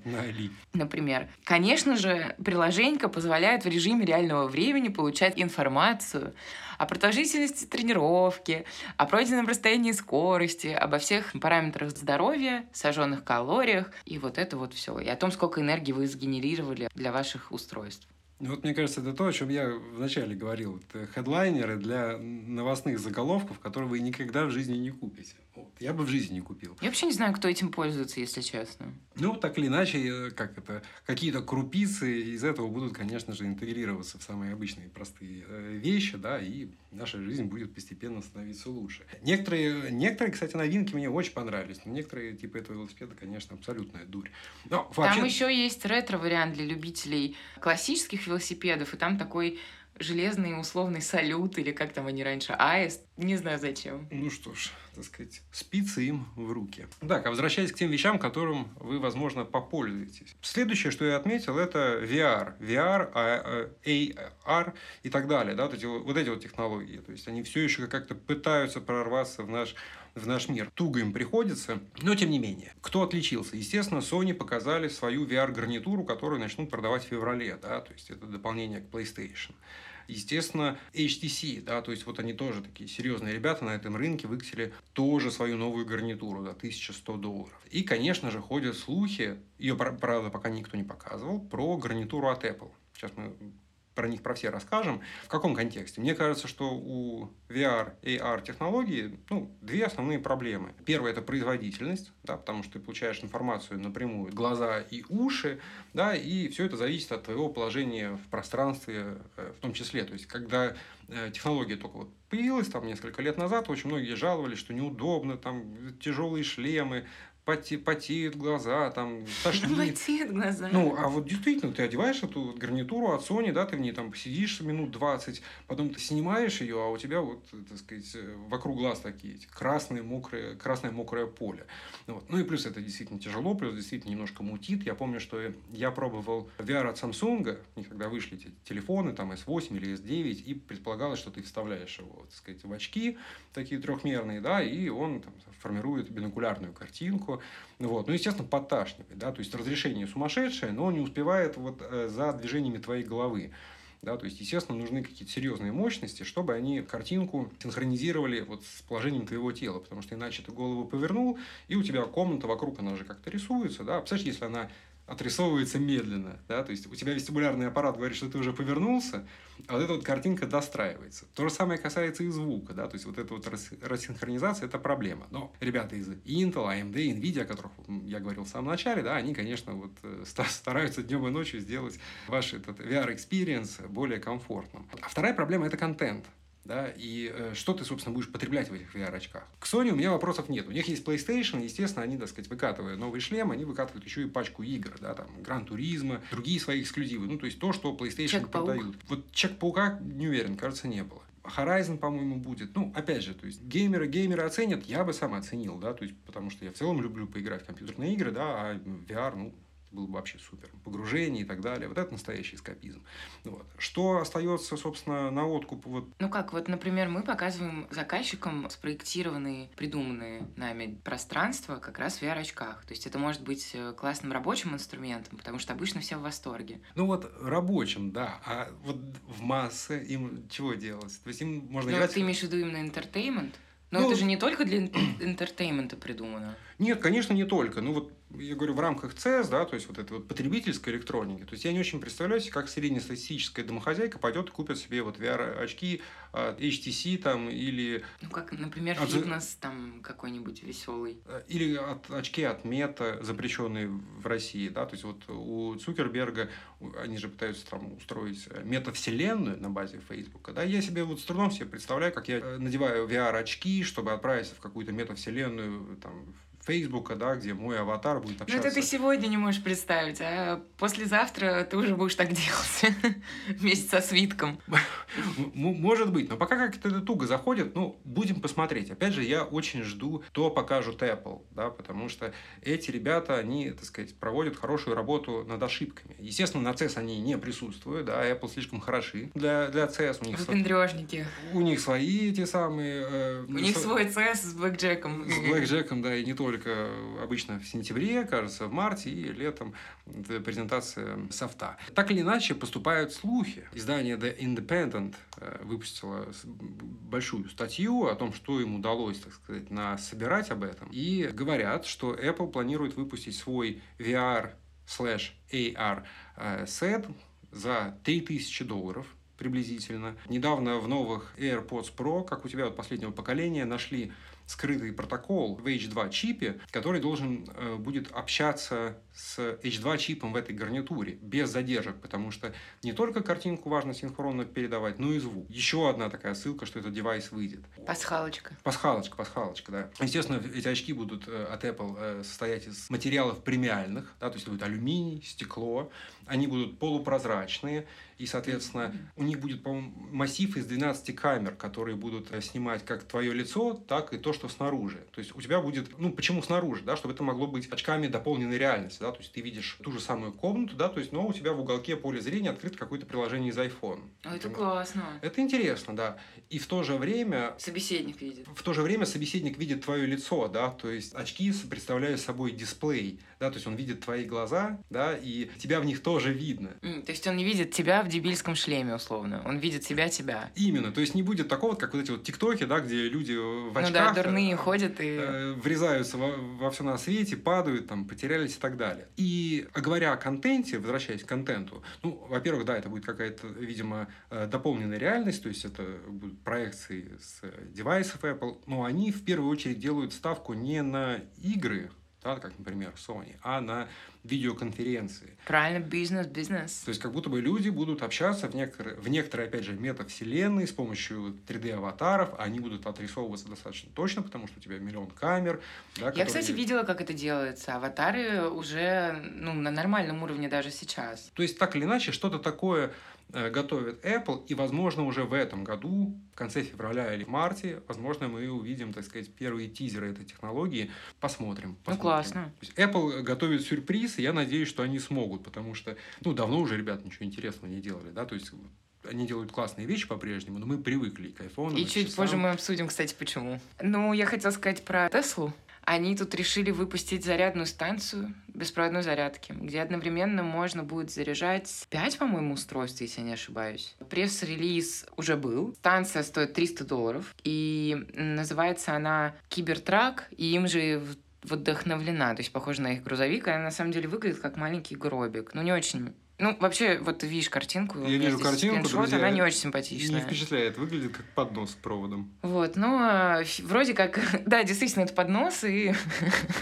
например. Конечно же, приложение позволяет в режиме реального времени получать информацию о продолжительности тренировки, о пройденном расстоянии скорости, обо всех параметрах здоровья, сожженных калориях и вот это вот все. И о том, сколько энергии вы сгенерировали для ваших устройств.
Вот мне кажется, это то, о чем я вначале говорил. Это хедлайнеры для новостных заголовков, которые вы никогда в жизни не купите. Вот. Я бы в жизни не купил.
Я вообще не знаю, кто этим пользуется, если честно.
Ну, так или иначе, как это, какие-то крупицы из этого будут, конечно же, интегрироваться в самые обычные простые э, вещи, да, и наша жизнь будет постепенно становиться лучше. Некоторые, некоторые кстати, новинки мне очень понравились, но некоторые типа этого велосипеда, конечно, абсолютная дурь.
Но, вообще... Там еще есть ретро-вариант для любителей классических велосипедов, и там такой железный условный салют, или как там они раньше, аист. Не знаю зачем.
Ну что ж, так сказать, спицы им в руки. Так, а возвращаясь к тем вещам, которым вы, возможно, попользуетесь. Следующее, что я отметил, это VR. VR, AR и так далее. Да, вот, эти, вот эти вот технологии. То есть они все еще как-то пытаются прорваться в наш в наш мир. Туго им приходится, но тем не менее. Кто отличился? Естественно, Sony показали свою VR-гарнитуру, которую начнут продавать в феврале, да, то есть это дополнение к PlayStation. Естественно, HTC, да, то есть вот они тоже такие серьезные ребята на этом рынке выкатили тоже свою новую гарнитуру за 1100 долларов. И, конечно же, ходят слухи, ее, правда, пока никто не показывал, про гарнитуру от Apple. Сейчас мы про них про все расскажем. В каком контексте? Мне кажется, что у VR, AR технологии ну, две основные проблемы. Первое – это производительность, да, потому что ты получаешь информацию напрямую, глаза и уши, да, и все это зависит от твоего положения в пространстве э, в том числе. То есть, когда э, технология только вот появилась там несколько лет назад, очень многие жаловались, что неудобно, там тяжелые шлемы, поте, потеют глаза, там,
тошнит. Потеют глаза.
Ну, а вот действительно, ты одеваешь эту гарнитуру от Sony, да, ты в ней там сидишь минут 20, потом ты снимаешь ее, а у тебя вот, так сказать, вокруг глаз такие красные, мокрые, красное мокрое поле. Вот. Ну и плюс это действительно тяжело, плюс действительно немножко мутит. Я помню, что я пробовал VR от Samsung, когда вышли эти телефоны, там S8 или S9, и предполагалось, что ты вставляешь его, так сказать, в очки такие трехмерные, да, и он там, формирует бинокулярную картинку, вот. Ну, естественно, подташнивает, да, то есть разрешение сумасшедшее, но не успевает вот э, за движениями твоей головы. Да, то есть, естественно, нужны какие-то серьезные мощности, чтобы они картинку синхронизировали вот с положением твоего тела, потому что иначе ты голову повернул, и у тебя комната вокруг, она же как-то рисуется, да, представляешь, если она отрисовывается медленно, да, то есть у тебя вестибулярный аппарат говорит, что ты уже повернулся, а вот эта вот картинка достраивается. То же самое касается и звука, да, то есть вот эта вот рассинхронизация – это проблема. Но ребята из Intel, AMD, NVIDIA, о которых я говорил в самом начале, да, они, конечно, вот э, стараются днем и ночью сделать ваш этот VR-experience более комфортным. А вторая проблема – это контент да, и э, что ты, собственно, будешь потреблять в этих VR-очках. К Sony у меня вопросов нет. У них есть PlayStation, естественно, они, так сказать, выкатывая новый шлем, они выкатывают еще и пачку игр, да, там, Гран Туризма, другие свои эксклюзивы, ну, то есть то, что PlayStation
Чек-паук.
продают. Вот Чек-паука, не уверен, кажется, не было. Horizon, по-моему, будет. Ну, опять же, то есть геймеры, геймеры оценят, я бы сам оценил, да, то есть потому что я в целом люблю поиграть в компьютерные игры, да, а VR, ну, было бы вообще супер. Погружение и так далее. Вот это настоящий эскапизм. Вот. Что остается, собственно, на откуп? Вот...
Ну как, вот, например, мы показываем заказчикам спроектированные, придуманные нами пространства как раз в VR-очках. То есть это может быть э, классным рабочим инструментом, потому что обычно все в восторге.
Ну вот рабочим, да. А вот в массы им чего делать? То есть им можно
Но
играть...
ты имеешь в виду именно entertainment? Но ну, это же не только для entertainment а придумано.
Нет, конечно, не только. Ну вот я говорю, в рамках CES, да, то есть вот этой вот потребительской электроники, то есть я не очень представляю себе, как среднестатистическая домохозяйка пойдет и купит себе вот VR-очки от HTC там или...
Ну, как, например, от... фитнес там какой-нибудь веселый.
Э, или от очки от мета, запрещенные в России, да, то есть вот у Цукерберга, они же пытаются там устроить метавселенную на базе Фейсбука, да, я себе вот с трудом себе представляю, как я э, надеваю VR-очки, чтобы отправиться в какую-то метавселенную, там, Фейсбука, да, где мой аватар будет общаться.
Ну, это ты сегодня не можешь представить, а послезавтра ты уже будешь так делать вместе со свитком.
Может быть, но пока как-то это туго заходит, ну, будем посмотреть. Опять же, я очень жду, то покажут Apple, да, потому что эти ребята, они, так сказать, проводят хорошую работу над ошибками. Естественно, на CES они не присутствуют, да, Apple слишком хороши для, для CES.
У них, Выпендрежники.
У них свои эти самые...
Э, у них свой CES с блэкджеком.
С блэкджеком, да, и не только только обычно в сентябре, кажется, в марте и летом презентация софта. Так или иначе поступают слухи. Издание The Independent э, выпустило большую статью о том, что им удалось, так сказать, насобирать об этом. И говорят, что Apple планирует выпустить свой VR slash AR э, сет за 3000 долларов приблизительно. Недавно в новых AirPods Pro, как у тебя вот последнего поколения, нашли скрытый протокол в H2 чипе, который должен э, будет общаться с H2 чипом в этой гарнитуре без задержек, потому что не только картинку важно синхронно передавать, но и звук. Еще одна такая ссылка, что этот девайс выйдет.
Пасхалочка.
Пасхалочка, пасхалочка, да. Естественно, эти очки будут э, от Apple э, состоять из материалов премиальных, да, то есть будет алюминий, стекло, они будут полупрозрачные, и, соответственно, у них будет, по-моему, массив из 12 камер, которые будут э, снимать как твое лицо, так и то, что снаружи. То есть у тебя будет, ну, почему снаружи, да, чтобы это могло быть очками дополненной реальности, да, то есть ты видишь ту же самую комнату, да, то есть, но у тебя в уголке поля зрения открыто какое-то приложение из iPhone.
А это классно.
Это интересно, да. И в то же время...
Собеседник видит.
В то же время собеседник видит твое лицо, да, то есть очки представляют собой дисплей да, то есть он видит твои глаза, да, и тебя в них тоже видно.
Mm, то есть он не видит тебя в дебильском шлеме, условно. Он видит себя тебя.
Именно. То есть не будет такого, как вот эти вот тиктоки, да, где люди в очках...
Ну да, дурные э, ходят и...
Э, врезаются во, во все на свете, падают, там, потерялись и так далее. И говоря о контенте, возвращаясь к контенту, ну, во-первых, да, это будет какая-то, видимо, э, дополненная реальность, то есть это будут проекции с девайсов Apple, но они в первую очередь делают ставку не на игры, да, как, например, Sony, а на видеоконференции.
Правильно, бизнес, бизнес.
То есть, как будто бы люди будут общаться в некоторые, в некоторые опять же, метавселенные с помощью 3D-аватаров, они будут отрисовываться достаточно точно, потому что у тебя миллион камер.
Да, Я, которые... кстати, видела, как это делается. Аватары уже ну, на нормальном уровне даже сейчас.
То есть, так или иначе, что-то такое готовит Apple, и, возможно, уже в этом году, в конце февраля или марте, возможно, мы увидим, так сказать, первые тизеры этой технологии. Посмотрим.
посмотрим. Ну, классно.
То есть Apple готовит сюрприз, и я надеюсь, что они смогут, потому что, ну, давно уже ребята ничего интересного не делали, да, то есть они делают классные вещи по-прежнему, но мы привыкли к айфону.
И чуть часам. позже мы обсудим, кстати, почему. Ну, я хотела сказать про Теслу. Они тут решили выпустить зарядную станцию беспроводной зарядки, где одновременно можно будет заряжать 5, по-моему, устройств, если я не ошибаюсь. Пресс-релиз уже был. Станция стоит 300 долларов, и называется она Кибертрак, и им же вдохновлена, то есть похожа на их грузовик, а она на самом деле выглядит как маленький гробик. Ну, не очень ну, вообще, вот ты видишь картинку.
Я вижу картинку,
друзья, она не очень симпатичная.
Не впечатляет, выглядит как поднос с проводом.
Вот, ну, а, вроде как, да, действительно, это поднос, и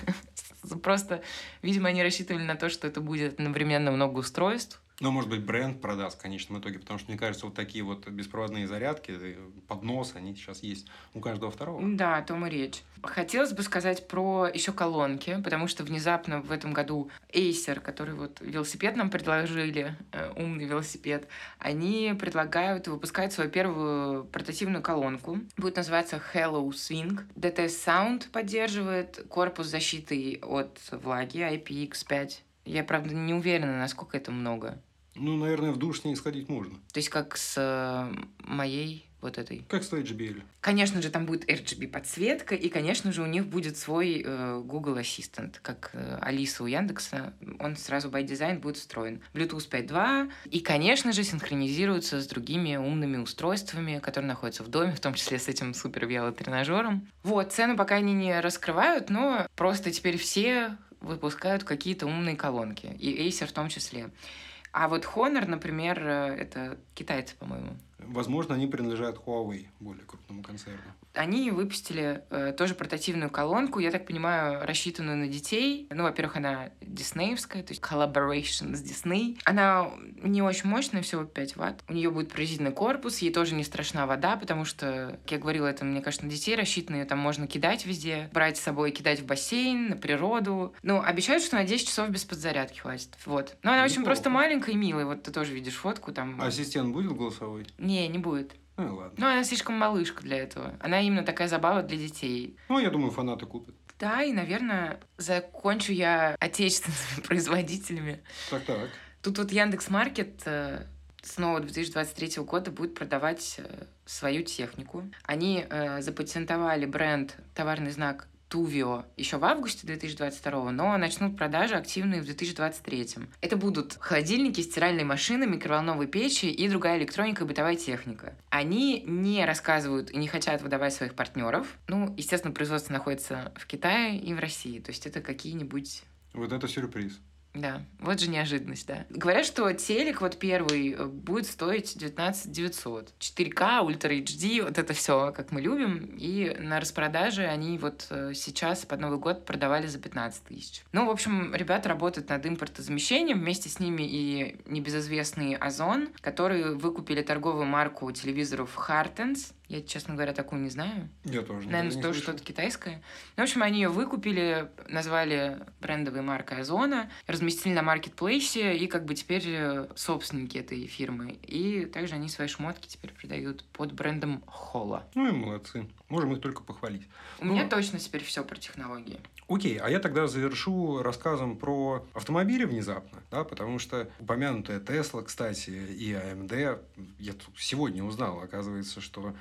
просто, видимо, они рассчитывали на то, что это будет одновременно много устройств,
ну, может быть, бренд продаст в конечном итоге, потому что, мне кажется, вот такие вот беспроводные зарядки, э, поднос, они сейчас есть у каждого второго.
Да, о том и речь. Хотелось бы сказать про еще колонки, потому что внезапно в этом году Acer, который вот велосипед нам предложили, э, умный велосипед, они предлагают выпускать свою первую портативную колонку. Будет называться Hello Swing. DTS Sound поддерживает корпус защиты от влаги IPX5. Я, правда, не уверена, насколько это много.
Ну, наверное, в душ с ней сходить можно.
То есть как с э, моей вот этой.
Как с JBL.
Конечно же, там будет RGB подсветка, и, конечно же, у них будет свой э, Google Assistant, как э, Алиса у Яндекса. Он сразу by design будет встроен. Bluetooth 5.2, и, конечно же, синхронизируется с другими умными устройствами, которые находятся в доме, в том числе с этим супер велотренажером. Вот, цену пока они не раскрывают, но просто теперь все выпускают какие-то умные колонки, и Acer в том числе. А вот Honor, например, э, это китайцы, по-моему.
Возможно, они принадлежат Huawei, более крупному концерну.
Они выпустили э, тоже портативную колонку, я так понимаю, рассчитанную на детей. Ну, во-первых, она диснеевская, то есть collaboration с Disney. Она не очень мощная, всего 5 ватт. У нее будет прорезиненный корпус, ей тоже не страшна вода, потому что, как я говорила, это, мне кажется, на детей рассчитанные, там можно кидать везде, брать с собой, кидать в бассейн, на природу. Ну, обещают, что на 10 часов без подзарядки хватит. Вот. Но она Неплохо. очень просто маленькая и милая. Вот ты тоже видишь фотку там.
Ассистент будет голосовой?
Не, не будет.
Ну ладно.
Ну, она слишком малышка для этого. Она именно такая забава для детей.
Ну, я думаю, фанаты купят.
Да, и, наверное, закончу я отечественными производителями.
Так, так.
Тут вот Яндекс Маркет э, снова 2023 года будет продавать э, свою технику. Они э, запатентовали бренд, товарный знак Тувио еще в августе 2022, но начнут продажи активные в 2023. Это будут холодильники, стиральные машины, микроволновые печи и другая электроника и бытовая техника. Они не рассказывают и не хотят выдавать своих партнеров. Ну, естественно, производство находится в Китае и в России. То есть это какие-нибудь...
Вот это сюрприз.
Да, вот же неожиданность, да. Говорят, что телек вот первый э, будет стоить 19 900. 4К, Ультра HD, вот это все, как мы любим. И на распродаже они вот э, сейчас под Новый год продавали за 15 тысяч. Ну, в общем, ребята работают над импортозамещением. Вместе с ними и небезызвестный Озон, которые выкупили торговую марку телевизоров Hartens я, честно говоря, такую не знаю.
Я тоже.
Наверное, тоже что-то китайское. Ну, в общем, они ее выкупили, назвали брендовой маркой Озона, разместили на маркетплейсе и как бы теперь э, собственники этой фирмы. И также они свои шмотки теперь продают под брендом Холла.
Ну и молодцы. Можем их только похвалить.
У ну, меня точно теперь все про технологии.
Окей, а я тогда завершу рассказом про автомобили внезапно, да, потому что упомянутая Тесла, кстати, и AMD, я сегодня узнал, оказывается, что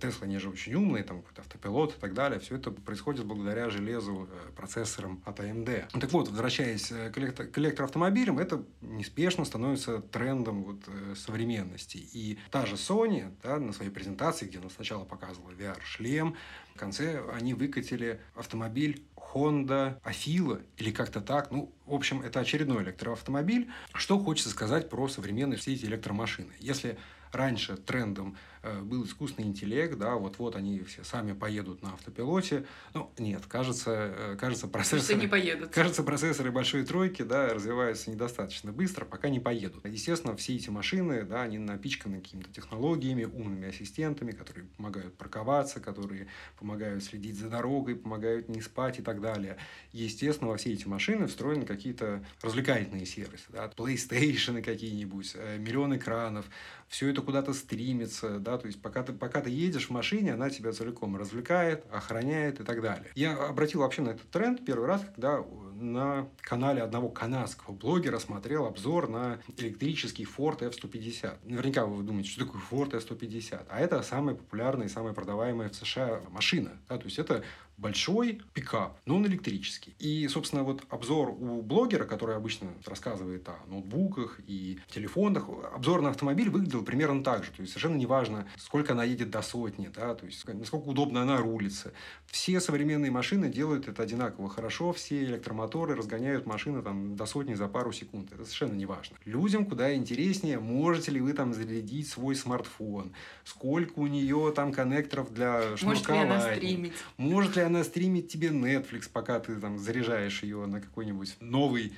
Тесла, они же очень умные, там какой-то автопилот и так далее. Все это происходит благодаря железу, э, процессорам от AMD. Так вот, возвращаясь э, к, электро- к электроавтомобилям, это неспешно становится трендом вот, э, современности. И та же Sony да, на своей презентации, где она сначала показывала VR-шлем, в конце они выкатили автомобиль Honda Афила или как-то так. Ну, в общем, это очередной электроавтомобиль. Что хочется сказать про современные все эти электромашины? Если раньше трендом Э, был искусственный интеллект, да, вот-вот они все сами поедут на автопилоте. Ну, нет, кажется, э, кажется процессоры...
не поедут.
Кажется, процессоры большой тройки, да, развиваются недостаточно быстро, пока не поедут. Естественно, все эти машины, да, они напичканы какими-то технологиями, умными ассистентами, которые помогают парковаться, которые помогают следить за дорогой, помогают не спать и так далее. Естественно, во все эти машины встроены какие-то развлекательные сервисы, да, PlayStation какие-нибудь, э, миллион экранов, все это куда-то стримится, да, то есть пока ты, пока ты едешь в машине, она тебя целиком развлекает, охраняет и так далее. Я обратил вообще на этот тренд первый раз, когда на канале одного канадского блогера смотрел обзор на электрический Ford F-150. Наверняка вы думаете, что такое Ford F-150. А это самая популярная и самая продаваемая в США машина. Да? То есть это большой пикап, но он электрический. И, собственно, вот обзор у блогера, который обычно рассказывает о ноутбуках и телефонах, обзор на автомобиль выглядел примерно так же. То есть совершенно неважно, сколько она едет до сотни, да, то есть насколько удобно она рулится. Все современные машины делают это одинаково хорошо, все электромоторы разгоняют машины там, до сотни за пару секунд. Это совершенно неважно. Людям куда интереснее, можете ли вы там зарядить свой смартфон, сколько у нее там коннекторов для шнуркования. Может ли она стримить? Может ли она стримить тебе Netflix, пока ты там заряжаешь ее на какой-нибудь новый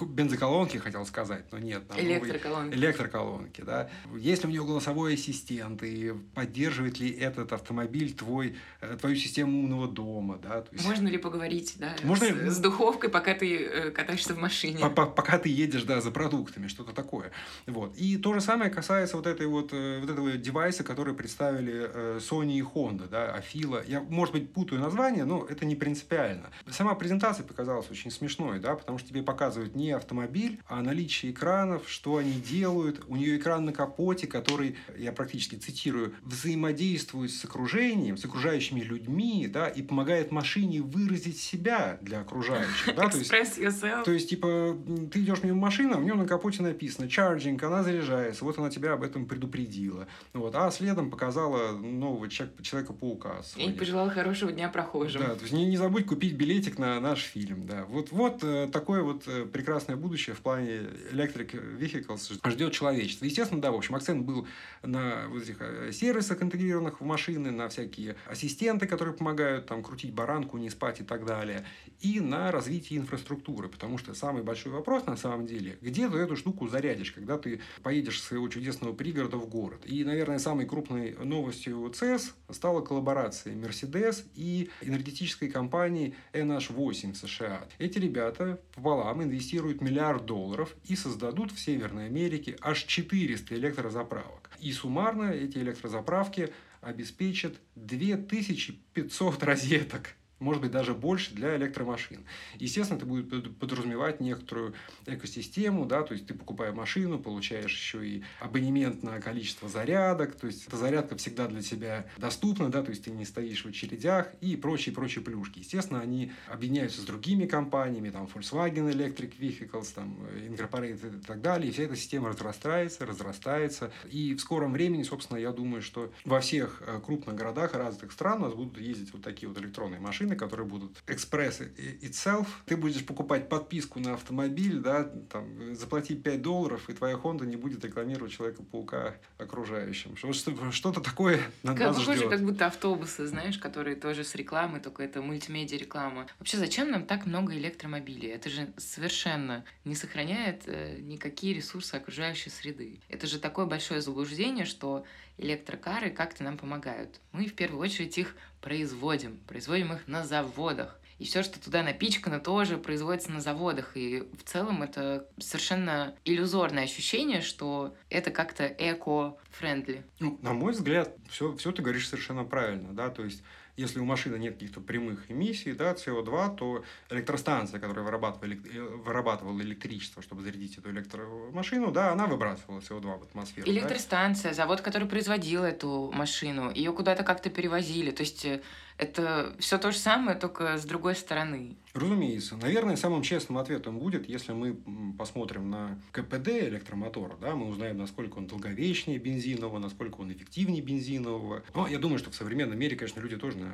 бензоколонки, хотел сказать, но нет.
Электроколонки.
Электроколонки, да. Есть ли у него голосовой ассистент, и поддерживает ли этот автомобиль твой, э, твою систему умного дома, да.
То есть... Можно ли поговорить, да, Можно... с, с духовкой, пока ты э, катаешься в машине?
Пока ты едешь, да, за продуктами, что-то такое. Вот. И то же самое касается вот, этой вот, э, вот этого девайса, который представили Sony и Honda, да, Афила. Я, может быть, путаю название, но это не принципиально. Сама презентация показалась очень смешной, да, потому что тебе показывают показывает не автомобиль, а наличие экранов, что они делают. У нее экран на капоте, который, я практически цитирую, взаимодействует с окружением, с окружающими людьми, да, и помогает машине выразить себя для окружающих. Да?
То есть, yourself.
То есть, типа, ты идешь мимо машины, а у нее на капоте написано charging, она заряжается, вот она тебя об этом предупредила. Вот. А следом показала нового Человека-паука.
И пожелала хорошего дня прохожим.
Да, то есть не, не забудь купить билетик на наш фильм. Да. Вот, вот э, такое вот э, прекрасное будущее в плане electric vehicles ждет человечество. Естественно, да, в общем, акцент был на вот этих э, сервисах, интегрированных в машины, на всякие ассистенты, которые помогают там крутить баранку, не спать и так далее, и на развитие инфраструктуры, потому что самый большой вопрос на самом деле, где ты эту штуку зарядишь, когда ты поедешь с своего чудесного пригорода в город. И, наверное, самой крупной новостью CES стала коллаборация Mercedes и энергетической компании NH8 США. Эти ребята пополам инвестируют миллиард долларов и создадут в Северной Америке аж 400 электрозаправок. И суммарно эти электрозаправки обеспечат 2500 розеток может быть, даже больше для электромашин. Естественно, это будет подразумевать некоторую экосистему, да, то есть ты покупая машину, получаешь еще и абонемент на количество зарядок, то есть эта зарядка всегда для тебя доступна, да, то есть ты не стоишь в очередях и прочие-прочие плюшки. Естественно, они объединяются с другими компаниями, там Volkswagen Electric Vehicles, там Incorporated и так далее, и вся эта система разрастается, разрастается, и в скором времени, собственно, я думаю, что во всех э, крупных городах развитых стран у нас будут ездить вот такие вот электронные машины, машины, которые будут экспресс itself. Ты будешь покупать подписку на автомобиль, да, там, заплатить 5 долларов, и твоя Honda не будет рекламировать Человека-паука окружающим. Что-то такое на
как, нас похоже, ждет. как будто автобусы, знаешь, которые тоже с рекламой, только это мультимедиа реклама. Вообще, зачем нам так много электромобилей? Это же совершенно не сохраняет э, никакие ресурсы окружающей среды. Это же такое большое заблуждение, что электрокары как-то нам помогают. Мы в первую очередь их производим, производим их на заводах. И все, что туда напичкано, тоже производится на заводах. И в целом это совершенно иллюзорное ощущение, что это как-то эко-френдли.
Ну, на мой взгляд, все, все ты говоришь совершенно правильно, да, то есть если у машины нет каких-то прямых эмиссий, да, СО2, то электростанция, которая вырабатывала, э, вырабатывала электричество, чтобы зарядить эту электромашину, да, она выбрасывала СО2 в атмосферу.
Электростанция, да? завод, который производил эту машину, ее куда-то как-то перевозили. То есть э, это все то же самое, только с другой стороны.
Разумеется. Наверное, самым честным ответом будет, если мы посмотрим на КПД электромотора, да, мы узнаем, насколько он долговечнее бензинового, насколько он эффективнее бензинового. Но я думаю, что в современном мире, конечно, люди тоже на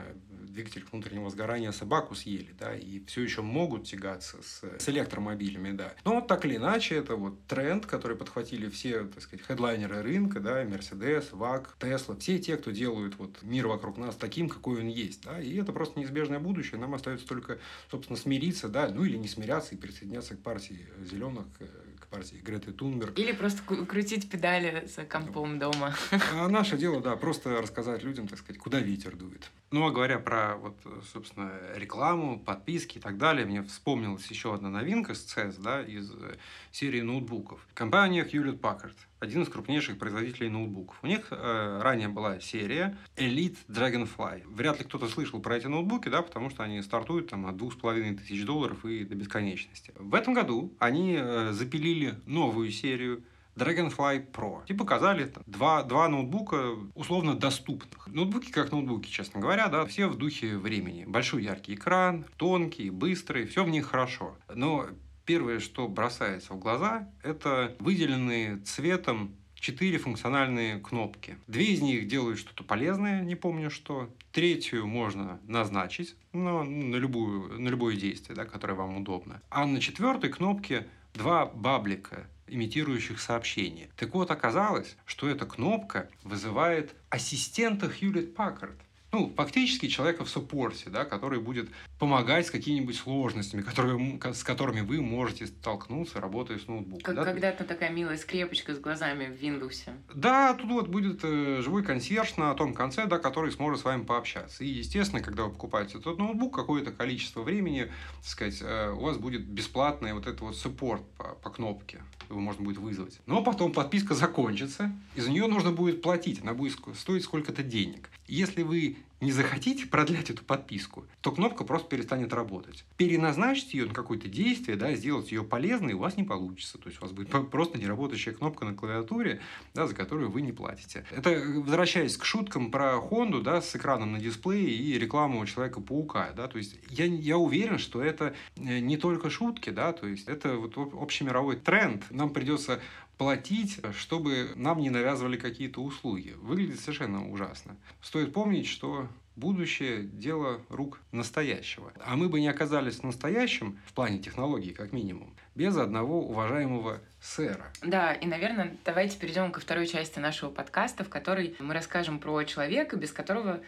двигателях внутреннего сгорания собаку съели, да, и все еще могут тягаться с, с электромобилями, да. Но так или иначе, это вот тренд, который подхватили все, так сказать, хедлайнеры рынка, да, Mercedes, VAG, Tesla, все те, кто делают вот мир вокруг нас таким, какой он есть, да, и это просто неизбежное будущее, нам остается только, собственно, смириться, да, ну или не смиряться и присоединяться к партии зеленых, к партии Греты Тунберг.
Или просто крутить педали за компом дома.
А наше дело, да, просто рассказать людям, так сказать, куда ветер дует. Ну, а говоря про, вот, собственно, рекламу, подписки и так далее, мне вспомнилась еще одна новинка с CES, да, из э, серии ноутбуков. Компания Hewlett Packard, один из крупнейших производителей ноутбуков. У них э, ранее была серия Elite Dragonfly. Вряд ли кто-то слышал про эти ноутбуки, да, потому что они стартуют там от двух с половиной тысяч долларов и до бесконечности. В этом году они э, запилили новую серию Dragonfly Pro. И показали там, два, два ноутбука условно доступных. Ноутбуки как ноутбуки, честно говоря, да, все в духе времени. Большой яркий экран, тонкий, быстрый, все в них хорошо. Но первое, что бросается в глаза, это выделенные цветом четыре функциональные кнопки. Две из них делают что-то полезное, не помню что. Третью можно назначить но на, любую, на любое действие, да, которое вам удобно. А на четвертой кнопке два баблика имитирующих сообщения. Так вот, оказалось, что эта кнопка вызывает ассистента Hewlett Packard ну, фактически человека в суппорте, да, который будет помогать с какими-нибудь сложностями, которые, с которыми вы можете столкнуться, работая с ноутбуком.
Как да? когда-то такая милая скрепочка с глазами в Windows.
Да, тут вот будет э, живой консьерж на том конце, да, который сможет с вами пообщаться. И, естественно, когда вы покупаете этот ноутбук, какое-то количество времени, так сказать, э, у вас будет бесплатный вот этот вот суппорт по, по кнопке его можно будет вызвать. Но потом подписка закончится, и за нее нужно будет платить, она будет стоить сколько-то денег. Если вы не захотите продлять эту подписку, то кнопка просто перестанет работать. Переназначить ее на какое-то действие, да, сделать ее полезной у вас не получится. То есть у вас будет просто неработающая кнопка на клавиатуре, да, за которую вы не платите. Это возвращаясь к шуткам про Хонду, да, с экраном на дисплее и рекламу Человека-паука, да, то есть я, я уверен, что это э, не только шутки, да, то есть это вот общемировой тренд. Нам придется платить, чтобы нам не навязывали какие-то услуги. Выглядит совершенно ужасно. Стоит помнить, что будущее – дело рук настоящего. А мы бы не оказались настоящим, в плане технологий как минимум, без одного уважаемого сэра.
Да, и, наверное, давайте перейдем ко второй части нашего подкаста, в которой мы расскажем про человека, без которого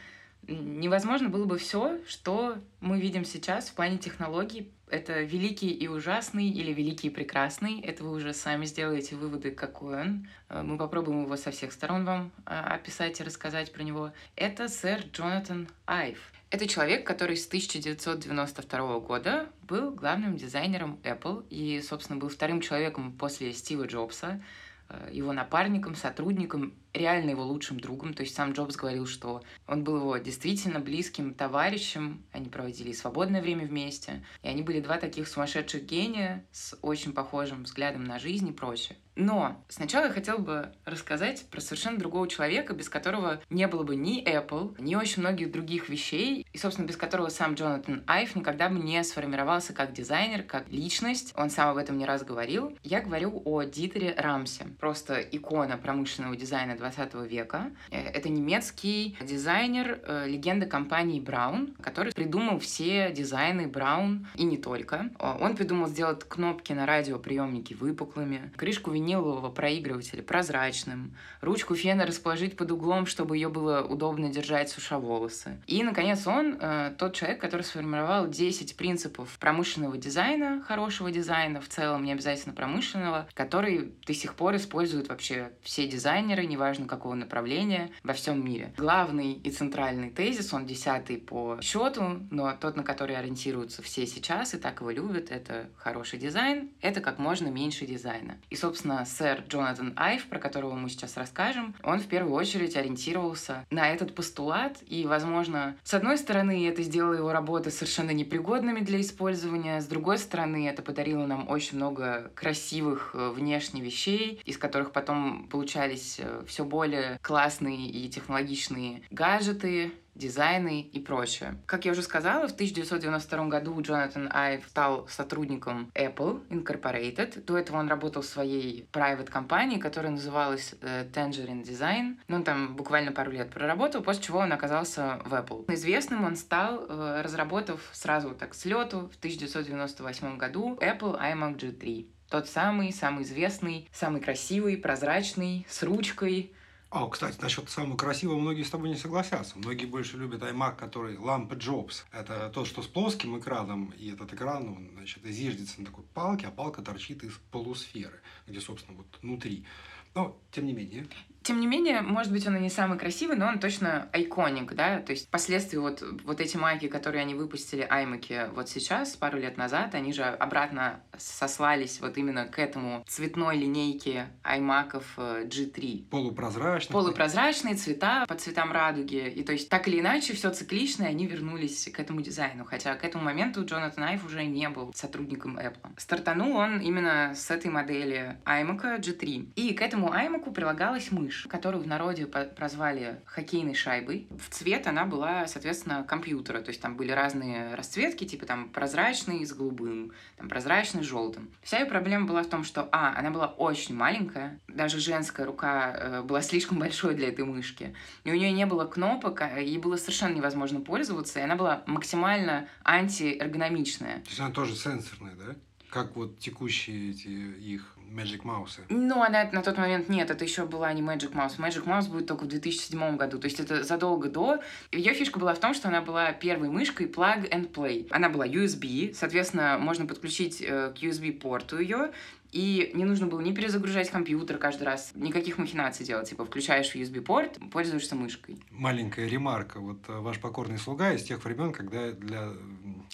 невозможно было бы все, что мы видим сейчас в плане технологий. Это великий и ужасный или великий и прекрасный. Это вы уже сами сделаете выводы, какой он. Э, мы попробуем его со всех сторон вам а, описать и рассказать про него. Это сэр Джонатан Айв. Это человек, который с 1992 года был главным дизайнером Apple и, собственно, был вторым человеком после Стива Джобса, э, его напарником, сотрудником реально его лучшим другом. То есть сам Джобс говорил, что он был его действительно близким товарищем. Они проводили свободное время вместе. И они были два таких сумасшедших гения с очень похожим взглядом на жизнь и прочее. Но сначала я хотела бы рассказать про совершенно другого человека, без которого не было бы ни Apple, ни очень многих других вещей, и, собственно, без которого сам Джонатан Айв никогда бы не сформировался как дизайнер, как личность. Он сам об этом не раз говорил. Я говорю о Дитере Рамсе, просто икона промышленного дизайна 20 века. Э, это немецкий дизайнер, э, легенда компании Браун, который придумал все дизайны Браун и не только. Он придумал сделать кнопки на радиоприемнике выпуклыми, крышку винилового проигрывателя прозрачным, ручку фена расположить под углом, чтобы ее было удобно держать, суша волосы. И, наконец, он э, тот человек, который сформировал 10 принципов промышленного дизайна, хорошего дизайна, в целом не обязательно промышленного, который до сих пор используют вообще все дизайнеры, неважно, неважно какого направления, во всем мире. Главный и центральный тезис, он десятый по счету, но тот, на который ориентируются все сейчас и так его любят, это хороший дизайн, это как можно меньше дизайна. И, собственно, сэр Джонатан Айв, про которого мы сейчас расскажем, он в первую очередь ориентировался на этот постулат, и, возможно, с одной стороны, это сделало его работы совершенно непригодными для использования, с другой стороны, это подарило нам очень много красивых э, внешних вещей, из которых потом получались э, все более классные и технологичные гаджеты, дизайны и прочее. Как я уже сказала, в 1992 году Джонатан Айв стал сотрудником Apple Incorporated. До этого он работал в своей private компании, которая называлась uh, Tangerine Design. Ну, он там буквально пару лет проработал, после чего он оказался в Apple. Известным он стал, uh, разработав сразу так с лету в 1998 году Apple iMac G3. Тот самый, самый известный, самый красивый, прозрачный, с ручкой,
а, кстати, насчет самого красивого многие с тобой не согласятся. Многие больше любят iMac, который лампа Jobs. Это то, что с плоским экраном, и этот экран, он, значит, изиждется на такой палке, а палка торчит из полусферы, где, собственно, вот внутри. Но, тем не менее.
Тем не менее, может быть, он и не самый красивый, но он точно айконик, да, то есть впоследствии вот, вот эти майки, которые они выпустили, аймаки, вот сейчас, пару лет назад, они же обратно сослались вот именно к этому цветной линейке аймаков э, G3.
Полупрозрачные.
Полупрозрачные цвета по цветам радуги, и то есть так или иначе все циклично, и они вернулись к этому дизайну, хотя к этому моменту Джонатан Айв уже не был сотрудником Apple. Стартанул он именно с этой модели iMac G3, и к этому iMac прилагалась мышь мышь, которую в народе прозвали хоккейной шайбой. В цвет она была, соответственно, компьютера. То есть там были разные расцветки, типа там прозрачный с голубым, там прозрачный с желтым. Вся ее проблема была в том, что, а, она была очень маленькая, даже женская рука э, была слишком большой для этой мышки, и у нее не было кнопок, а ей было совершенно невозможно пользоваться, и она была максимально антиэргономичная.
То есть она тоже сенсорная, да? Как вот текущие эти их Magic Mouse.
Ну, она на тот момент нет, это еще была не Magic Mouse. Magic Mouse будет только в 2007 году, то есть это задолго до. Ее фишка была в том, что она была первой мышкой plug and play. Она была USB, соответственно, можно подключить э, к USB-порту ее, и не нужно было ни перезагружать компьютер каждый раз, никаких махинаций делать. Типа, включаешь USB-порт, пользуешься мышкой.
Маленькая ремарка. Вот э, ваш покорный слуга из тех времен, когда, для,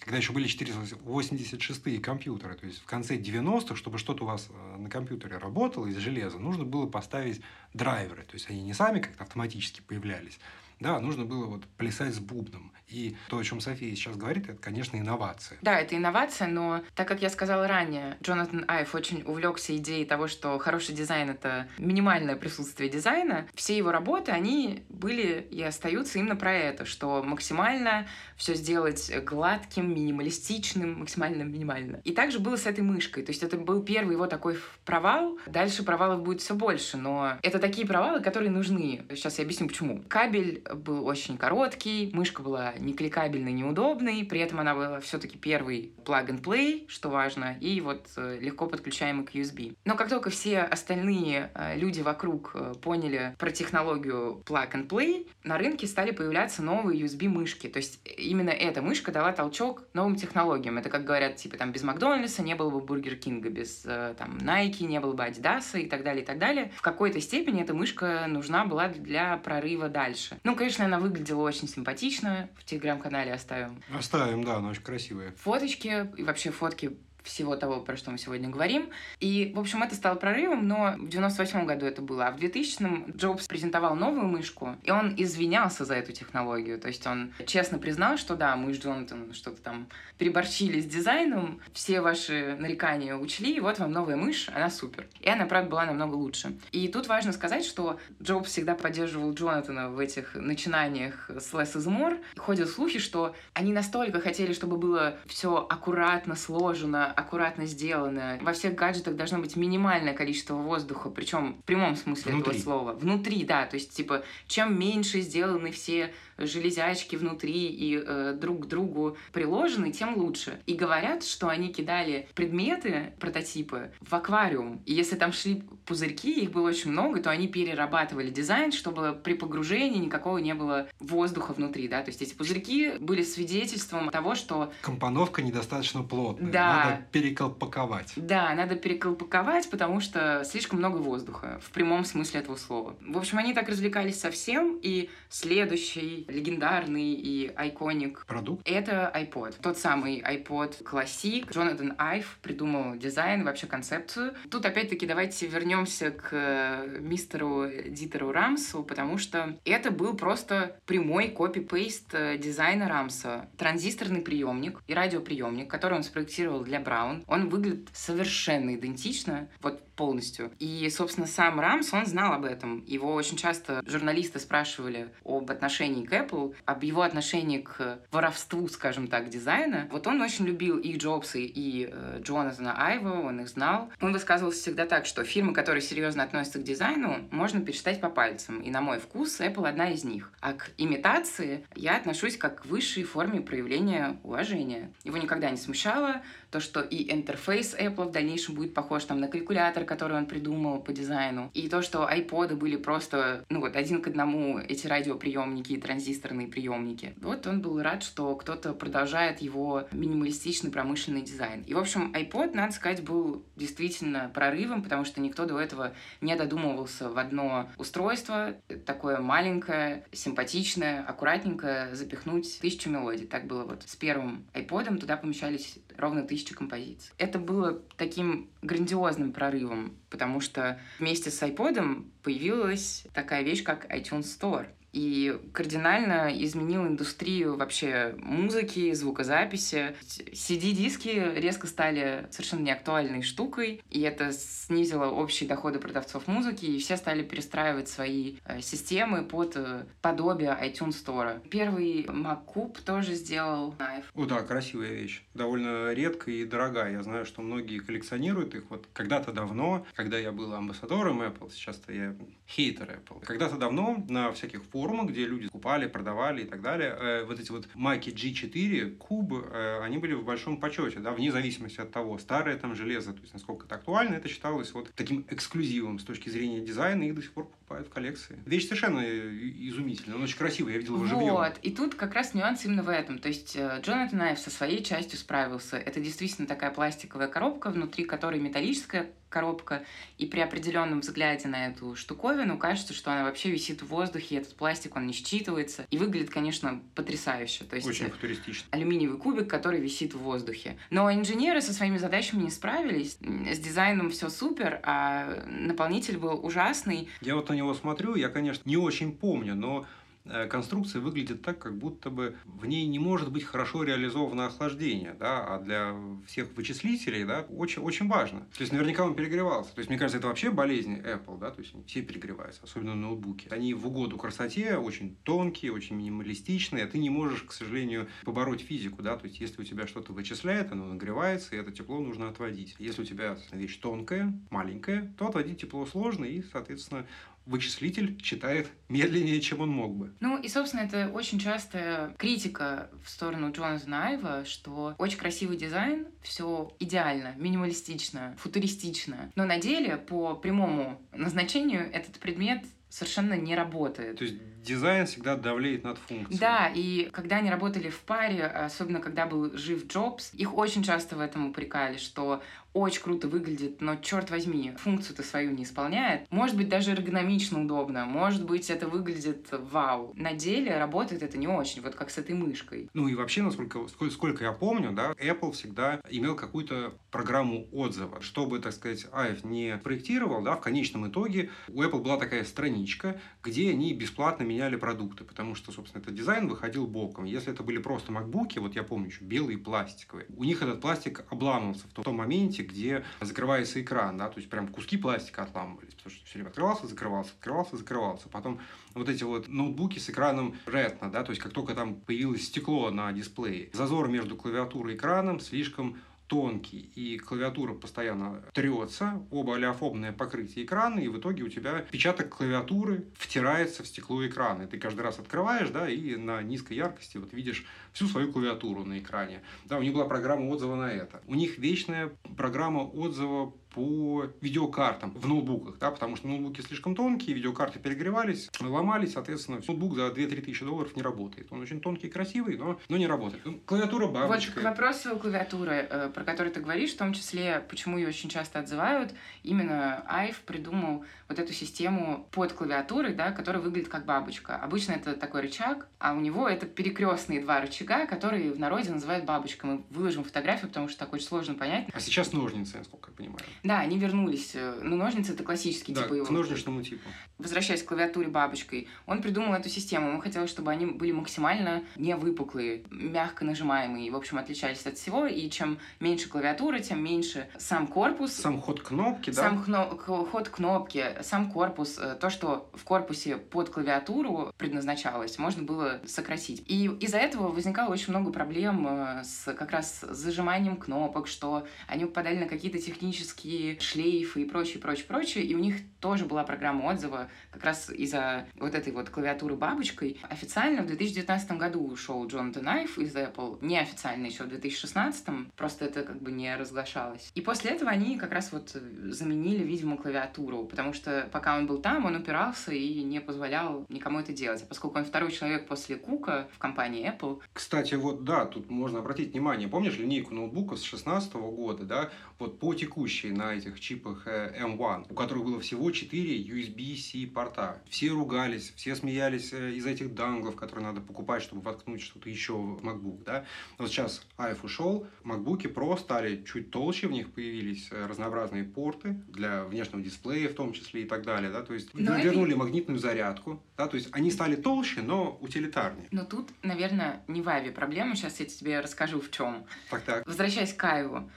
когда еще были 486 компьютеры. То есть, в конце 90-х, чтобы что-то у вас э, на компьютере работало из железа, нужно было поставить драйверы. То есть, они не сами как-то автоматически появлялись, да, нужно было вот плясать с бубном. И то, о чем София сейчас говорит, это, конечно, инновация.
Да, это инновация, но так как я сказала ранее, Джонатан Айв очень увлекся идеей того, что хороший дизайн — это минимальное присутствие дизайна. Все его работы, они были и остаются именно про это, что максимально все сделать гладким, минималистичным, максимально минимально. И также было с этой мышкой. То есть это был первый его такой провал. Дальше провалов будет все больше, но это такие провалы, которые нужны. Сейчас я объясню, почему. Кабель был очень короткий, мышка была не кликабельной, неудобной, при этом она была все-таки первый plug and play, что важно, и вот э, легко подключаемый к USB. Но как только все остальные э, люди вокруг э, поняли про технологию plug and play, на рынке стали появляться новые USB-мышки. То есть именно эта мышка дала толчок новым технологиям. Это, как говорят, типа там без Макдональдса не было бы Бургер Кинга, без там Nike не было бы Adidas и так далее, и так далее. В какой-то степени эта мышка нужна была для прорыва дальше. Ну, конечно, она выглядела очень симпатично. В телеграм-канале оставим.
Оставим, да, она очень красивая.
Фоточки и вообще фотки всего того, про что мы сегодня говорим. И, в общем, это стало прорывом, но в 98 году это было. А в 2000-м Джобс презентовал новую мышку, и он извинялся за эту технологию. То есть он честно признал, что да, мы с Джонатаном что-то там переборщили с дизайном, все ваши нарекания учли, и вот вам новая мышь, она супер. И она, правда, была намного лучше. И тут важно сказать, что Джобс всегда поддерживал Джонатана в этих начинаниях с Less is More. Ходят слухи, что они настолько хотели, чтобы было все аккуратно, сложено, аккуратно сделано. Во всех гаджетах должно быть минимальное количество воздуха, причем в прямом смысле
Внутри.
этого слова. Внутри, да. То есть, типа, чем меньше сделаны все железячки внутри и э, друг к другу приложены, тем лучше. И говорят, что они кидали предметы, прототипы, в аквариум. И если там шли пузырьки, их было очень много, то они перерабатывали дизайн, чтобы при погружении никакого не было воздуха внутри, да, то есть эти пузырьки были свидетельством того, что...
Компоновка недостаточно плотная,
да.
надо переколпаковать.
Да, надо переколпаковать, потому что слишком много воздуха, в прямом смысле этого слова. В общем, они так развлекались совсем, и следующий легендарный и айконик
продукт
это iPod. Тот самый iPod Classic. Джонатан Айв придумал дизайн, вообще концепцию. Тут опять-таки давайте вернемся к э, мистеру Дитеру Рамсу, потому что это был просто прямой копи-пейст э, дизайна Рамса. Транзисторный приемник и радиоприемник, который он спроектировал для Браун, он выглядит совершенно идентично. Вот полностью. И, собственно, сам Рамс, он знал об этом. Его очень часто журналисты спрашивали об отношении к Apple, об его отношении к воровству, скажем так, дизайна. Вот он очень любил и Джобса, и э, Джонатана Айва, он их знал. Он высказывался всегда так, что фирмы, которые серьезно относятся к дизайну, можно пересчитать по пальцам. И на мой вкус Apple одна из них. А к имитации я отношусь как к высшей форме проявления уважения. Его никогда не смущало то, что и интерфейс Apple в дальнейшем будет похож там на калькулятор, который он придумал по дизайну, и то, что iPod были просто, ну вот, один к одному эти радиоприемники и транзисторные приемники. Вот он был рад, что кто-то продолжает его минималистичный промышленный дизайн. И, в общем, iPod, надо сказать, был действительно прорывом, потому что никто до этого не додумывался в одно устройство, такое маленькое, симпатичное, аккуратненькое, запихнуть тысячу мелодий. Так было вот с первым iPod, туда помещались ровно тысячу композиций. Это было таким грандиозным прорывом, потому что вместе с iPod появилась такая вещь, как iTunes Store и кардинально изменил индустрию вообще музыки, звукозаписи. CD-диски резко стали совершенно неактуальной штукой, и это снизило общие доходы продавцов музыки, и все стали перестраивать свои э, системы под э, подобие iTunes Store. Первый MacCube тоже сделал Knife.
О, да, красивая вещь. Довольно редкая и дорогая. Я знаю, что многие коллекционируют их. Вот когда-то давно, когда я был амбассадором Apple, сейчас-то я хейтер Apple. Когда-то давно на всяких форумах где люди купали, продавали и так далее. Э, вот эти вот маки G4, куб, э, они были в большом почете, да, вне зависимости от того, старое там железо, то есть насколько это актуально, это считалось вот таким эксклюзивом с точки зрения дизайна, их до сих пор покупают в коллекции. Вещь совершенно изумительная, он очень красивый, я видел его живьем.
Вот, и тут как раз нюанс именно в этом. То есть э, Джонатан Айв со своей частью справился. Это действительно такая пластиковая коробка, внутри которой металлическая коробка, и при определенном взгляде на эту штуковину кажется, что она вообще висит в воздухе, этот пластик, он не считывается, и выглядит, конечно, потрясающе. То есть
Очень футуристично.
Алюминиевый кубик, который висит в воздухе. Но инженеры со своими задачами не справились, с дизайном все супер, а наполнитель был ужасный.
Я вот на него смотрю, я, конечно, не очень помню, но Э, конструкция выглядит так, как будто бы в ней не может быть хорошо реализовано охлаждение, да, а для всех вычислителей, да, очень, очень важно. То есть, наверняка он перегревался. То есть, мне кажется, это вообще болезнь Apple, да, то есть, все перегреваются, особенно ноутбуки. Они в угоду красоте, очень тонкие, очень минималистичные, а ты не можешь, к сожалению, побороть физику, да, то есть, если у тебя что-то вычисляет, оно нагревается, и это тепло нужно отводить. Если у тебя вещь тонкая, маленькая, то отводить тепло сложно, и, соответственно, вычислитель читает медленнее, чем он мог бы.
Ну и, собственно, это очень частая критика в сторону Джонатана Айва, что очень красивый дизайн, все идеально, минималистично, футуристично. Но на деле, по прямому назначению, этот предмет совершенно не работает.
То есть дизайн всегда давлеет над функцией.
Да, и когда они работали в паре, особенно когда был жив Джобс, их очень часто в этом упрекали, что очень круто выглядит, но, черт возьми, функцию-то свою не исполняет. Может быть, даже эргономично удобно, может быть, это выглядит вау. На деле работает это не очень, вот как с этой мышкой.
Ну и вообще, насколько сколько, сколько я помню, да, Apple всегда имел какую-то программу отзыва. Чтобы, так сказать, Айв не проектировал, да, в конечном итоге у Apple была такая страничка, где они бесплатно меняли продукты, потому что, собственно, этот дизайн выходил боком. Если это были просто макбуки, вот я помню еще белые пластиковые, у них этот пластик обламывался в том моменте, моменте, где закрывается экран, да, то есть прям куски пластика отламывались, потому что все время открывался, закрывался, открывался, закрывался. Потом вот эти вот ноутбуки с экраном Retina, да, то есть как только там появилось стекло на дисплее, зазор между клавиатурой и экраном слишком тонкий, и клавиатура постоянно трется, оба олеофобное покрытие экрана, и в итоге у тебя печаток клавиатуры втирается в стекло экрана. И ты каждый раз открываешь, да, и на низкой яркости вот видишь всю свою клавиатуру на экране. Да, у них была программа отзыва на это. У них вечная программа отзыва по видеокартам в ноутбуках, да, потому что ноутбуки слишком тонкие, видеокарты перегревались, ломались, соответственно, ноутбук за 2-3 тысячи долларов не работает. Он очень тонкий красивый, но, но не работает. Ну, клавиатура бабочка.
Вот к вопросу клавиатуры, э, про который ты говоришь, в том числе, почему ее очень часто отзывают, именно Айв придумал вот эту систему под клавиатурой, да, которая выглядит как бабочка. Обычно это такой рычаг, а у него это перекрестные два рычага, которые в народе называют бабочкой. Мы выложим фотографию, потому что так очень сложно понять.
А сейчас ножницы, насколько я понимаю.
Да, они вернулись. Ну, ножницы — это классический
да,
тип его.
к ножничному типу.
Возвращаясь к клавиатуре бабочкой, он придумал эту систему. Он хотел, чтобы они были максимально не выпуклые, мягко нажимаемые, в общем, отличались от всего. И чем меньше клавиатуры, тем меньше сам корпус.
Сам ход кнопки, да?
Сам хно- ход кнопки, сам корпус, э, то, что в корпусе под клавиатуру предназначалось, можно было сократить. И из-за этого возникало очень много проблем э, с как раз зажиманием кнопок, что они попадали на какие-то технические шлейфы и прочее, прочее, прочее. И у них тоже была программа отзыва как раз из-за вот этой вот клавиатуры бабочкой. Официально в 2019 году ушел Джон Найф из Apple, неофициально еще в 2016, просто это как бы не разглашалось. И после этого они как раз вот заменили, видимо, клавиатуру, потому что пока он был там, он упирался и не позволял никому это делать. А поскольку он второй человек после Кука в компании Apple.
Кстати, вот да, тут можно обратить внимание. Помнишь линейку ноутбуков с 2016 года, да? Вот по текущей на этих чипах M1, у которых было всего 4 USB-C порта. Все ругались, все смеялись э, из этих данглов, которые надо покупать, чтобы воткнуть что-то еще в MacBook, да? Вот сейчас iPhone ушел, MacBook Pro стали чуть толще, в них появились э, разнообразные порты для внешнего дисплея в том числе и так далее, да? То есть но вернули это... магнитную зарядку, да? То есть они стали толще, но утилитарнее.
Но тут, наверное, не в Аве проблема, сейчас я тебе расскажу в чем.
Так, так.
Возвращаясь к Айву.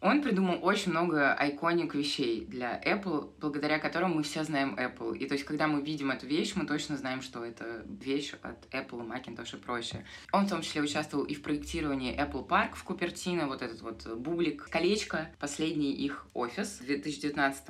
Он придумал очень много айконик вещей для Apple, благодаря которым мы все знаем Apple. И то есть, когда мы видим эту вещь, мы точно знаем, что это вещь от Apple, Macintosh и прочее. Он в том числе участвовал и в проектировании Apple Park в Купертино, вот этот вот бублик, колечко, последний их офис в 2019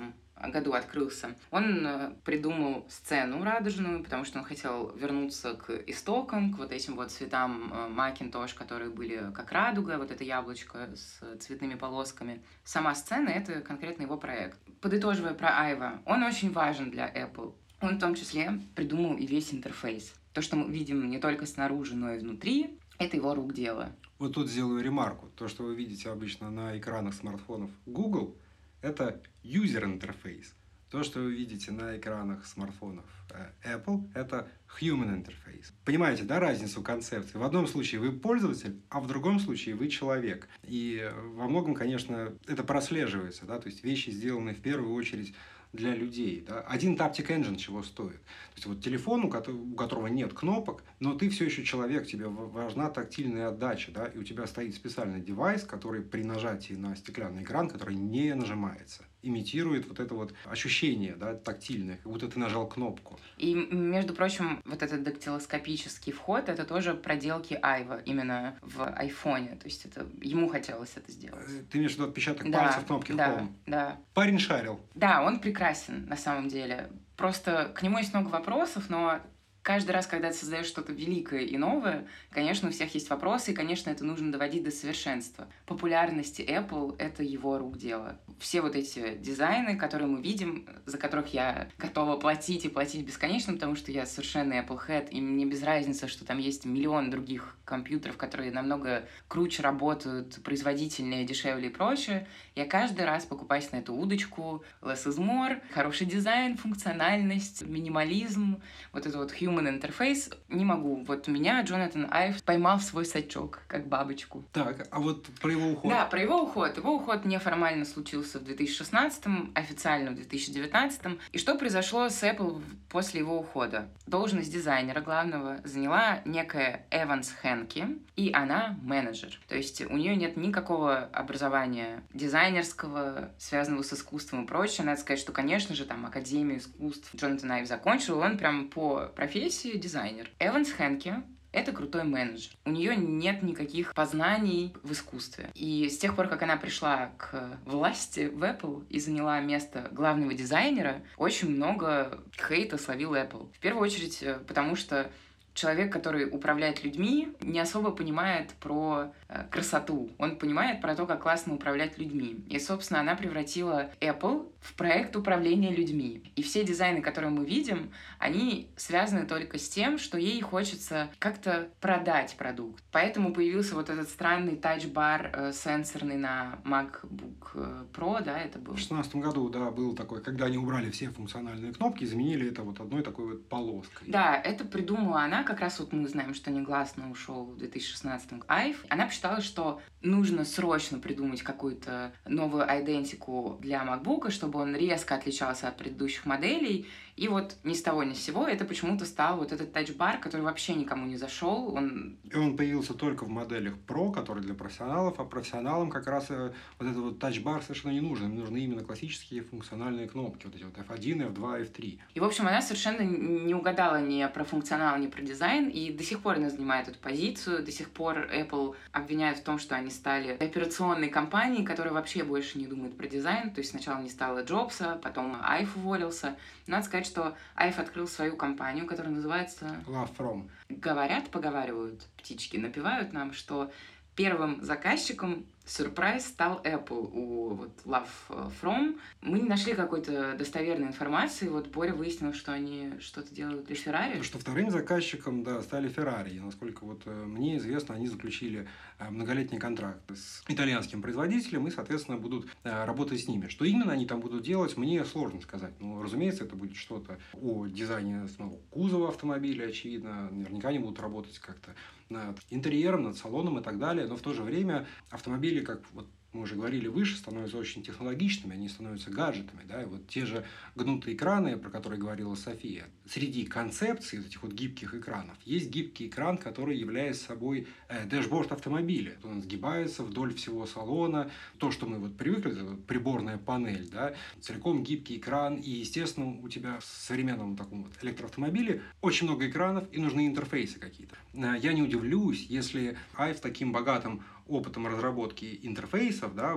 году открылся, он э, придумал сцену радужную, потому что он хотел вернуться к истокам, к вот этим вот цветам Макинтош, которые были как радуга, вот это яблочко с цветными полосками. Сама сцена — это конкретно его проект. Подытоживая про Айва, он очень важен для Apple. Он в том числе придумал и весь интерфейс. То, что мы видим не только снаружи, но и внутри, это его рук дело.
Вот тут сделаю ремарку. То, что вы видите обычно на экранах смартфонов Google — это user интерфейс. То, что вы видите на экранах смартфонов э, Apple, это human interface. Понимаете, да, разницу концепции? В одном случае вы пользователь, а в другом случае вы человек. И во многом, конечно, это прослеживается, да, то есть вещи сделаны в первую очередь для людей. Да? Один Taptic Engine чего стоит? То есть вот телефон, у которого нет кнопок, но ты все еще человек, тебе важна тактильная отдача, да? и у тебя стоит специальный девайс, который при нажатии на стеклянный экран, который не нажимается имитирует вот это вот ощущение, да, тактильное, как будто ты нажал кнопку.
И, между прочим, вот этот дактилоскопический вход, это тоже проделки Айва именно в айфоне, то есть это ему хотелось это сделать. Э,
ты имеешь в виду отпечаток да, пальца в кнопке
да,
Home?
Да,
Парень шарил.
Да, он прекрасен на самом деле. Просто к нему есть много вопросов, но каждый раз, когда ты создаешь что-то великое и новое, конечно, у всех есть вопросы, и, конечно, это нужно доводить до совершенства. Популярности Apple — это его рук дело. Все вот эти дизайны, которые мы видим, за которых я готова платить и платить бесконечно, потому что я совершенно Apple Head, и мне без разницы, что там есть миллион других компьютеров, которые намного круче работают, производительнее, дешевле и прочее. Я каждый раз покупаюсь на эту удочку. Less is more, хороший дизайн, функциональность, минимализм, вот это вот human interface. Не могу. Вот меня Джонатан Айв поймал в свой сачок, как бабочку.
Так, а вот про его уход?
Да, про его уход. Его уход неформально случился в 2016, официально в 2019. И что произошло с Apple после его ухода? Должность дизайнера главного заняла некая Эванс Хенки, и она менеджер. То есть у нее нет никакого образования дизайнерского, связанного с искусством и прочее. Надо сказать, что, конечно же, там Академию искусств Джонатан Айв закончил, он прям по профессии дизайнер. Эванс Хенки это крутой менеджер. У нее нет никаких познаний в искусстве. И с тех пор, как она пришла к власти в Apple и заняла место главного дизайнера, очень много хейта словил Apple. В первую очередь, э, потому что человек, который управляет людьми, не особо понимает про э, красоту. Он понимает про то, как классно управлять людьми. И, собственно, она превратила Apple в проект управления людьми. И все дизайны, которые мы видим, они связаны только с тем, что ей хочется как-то продать продукт. Поэтому появился вот этот странный тач-бар э, сенсорный на MacBook э, Pro, да, это был?
В 2016 году, да, был такой, когда они убрали все функциональные кнопки и заменили это вот одной такой вот полоской.
Да, это придумала она, как раз вот мы знаем, что негласно ушел в 2016 Айв. Она посчитала, что нужно срочно придумать какую-то новую идентику для MacBook, чтобы он резко отличался от предыдущих моделей, и вот ни с того ни с сего это почему-то стал вот этот тачбар, который вообще никому не зашел. Он...
И он появился только в моделях Pro, которые для профессионалов, а профессионалам как раз э, вот этот вот тачбар совершенно не нужен. Им нужны именно классические функциональные кнопки, вот эти вот F1, F2, F3.
И, в общем, она совершенно не угадала ни про функционал, ни про дизайн, и до сих пор она занимает эту позицию, до сих пор Apple обвиняет в том, что они стали операционной компанией, которая вообще больше не думает про дизайн, то есть сначала не стало Джобса, потом Айф уволился. Надо сказать, что Айф открыл свою компанию, которая называется...
Love From.
Говорят, поговаривают птички, напевают нам, что первым заказчиком сюрприз стал Apple у вот, Love From. Мы не нашли какой-то достоверной информации. Вот Боря выяснил, что они что-то делают для Ferrari.
Что вторым заказчиком, да, стали Ferrari. Насколько вот э, мне известно, они заключили э, многолетний контракт с итальянским производителем и, соответственно, будут э, работать с ними. Что именно они там будут делать, мне сложно сказать. Но, разумеется, это будет что-то о дизайне самого кузова автомобиля, очевидно. Наверняка они будут работать как-то над интерьером, над салоном и так далее. Но в то же время автомобили как вот мы уже говорили выше, становятся очень технологичными, они становятся гаджетами. Да? И вот те же гнутые экраны, про которые говорила София, среди концепций этих вот гибких экранов есть гибкий экран, который является собой э, дэшборд автомобиля. Он сгибается вдоль всего салона. То, что мы вот привыкли, это приборная панель, да? целиком гибкий экран. И, естественно, у тебя в современном таком вот электроавтомобиле очень много экранов и нужны интерфейсы какие-то. Э, я не удивлюсь, если Айв таким богатым опытом разработки интерфейсов, да,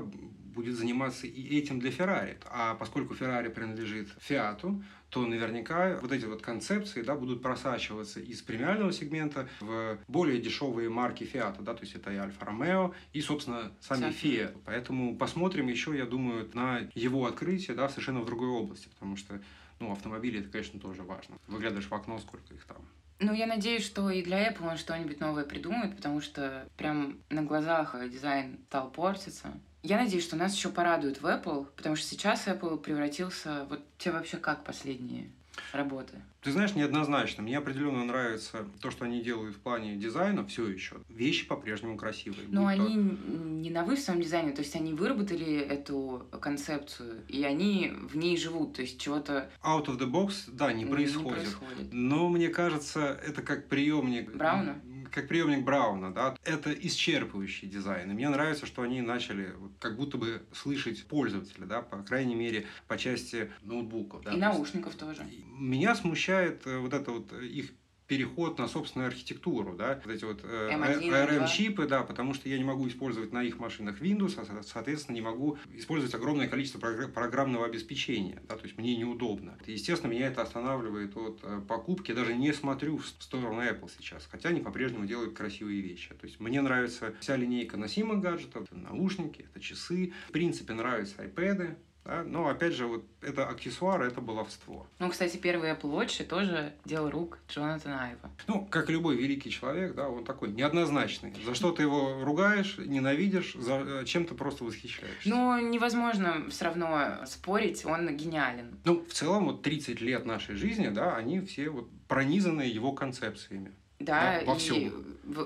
будет заниматься и этим для Ferrari. А поскольку Ferrari принадлежит Fiat, то наверняка вот эти вот концепции да, будут просачиваться из премиального сегмента в более дешевые марки Fiat, да, то есть это и Альфа Ромео, и, собственно, сами Fiat. Поэтому посмотрим еще, я думаю, на его открытие да, совершенно в другой области, потому что ну, автомобили это, конечно, тоже важно. Выглядываешь в окно, сколько их там.
Ну, я надеюсь, что и для Apple он что-нибудь новое придумает, потому что прям на глазах дизайн стал портиться. Я надеюсь, что нас еще порадует в Apple, потому что сейчас Apple превратился... Вот тебе вообще как последние работы?
Ты знаешь, неоднозначно. Мне определенно нравится то, что они делают в плане дизайна все еще. Вещи по-прежнему красивые.
Но они то... не новы в своем дизайне, то есть они выработали эту концепцию, и они в ней живут, то есть чего-то...
Out of the box, да, не происходит. Не происходит. Но мне кажется, это как приемник...
Брауна?
Как приемник Брауна, да, это исчерпывающий дизайн. И мне нравится, что они начали как будто бы слышать пользователя, да, по крайней мере, по части ноутбуков. Да,
и наушников тоже.
Меня смущает э, вот это вот их переход на собственную архитектуру, да, вот эти вот э, ARM-чипы, да, потому что я не могу использовать на их машинах Windows, а, соответственно, не могу использовать огромное количество программного обеспечения, да, то есть мне неудобно. Естественно, меня это останавливает от э, покупки, я даже не смотрю в сторону Apple сейчас, хотя они по-прежнему делают красивые вещи. То есть мне нравится вся линейка носимых гаджетов, наушники, это часы, в принципе, нравятся iPad, да? Но опять же, вот это аксессуар, это баловство.
Ну, кстати, первый Apple Watch тоже дело рук Джонатана Айва.
Ну, как любой великий человек, да, он такой неоднозначный. За что ты его ругаешь, ненавидишь, за э, чем то просто восхищаешься.
Ну, невозможно все равно спорить, он гениален.
Ну, в целом, вот 30 лет нашей жизни, да, они все вот пронизаны его концепциями.
Да, да. И,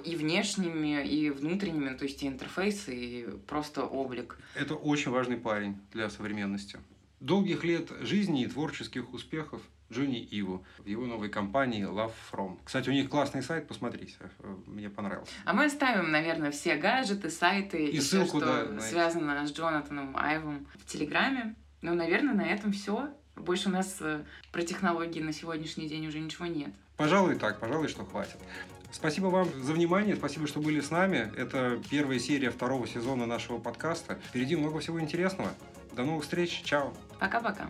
и внешними, и внутренними, то есть и интерфейс, и просто облик.
Это очень важный парень для современности. Долгих лет жизни и творческих успехов Джонни Иву в его новой компании Love From. Кстати, у них классный сайт, посмотрите, э, мне понравился.
А мы оставим, наверное, все гаджеты, сайты и, и ссылку, все, что да, связано с Джонатаном Айвом в Телеграме. Ну, наверное, на этом все. Больше у нас э, про технологии на сегодняшний день уже ничего нет.
Пожалуй, так, пожалуй, что хватит. Спасибо вам за внимание, спасибо, что были с нами. Это первая серия второго сезона нашего подкаста. Впереди много всего интересного. До новых встреч, чао.
Пока-пока.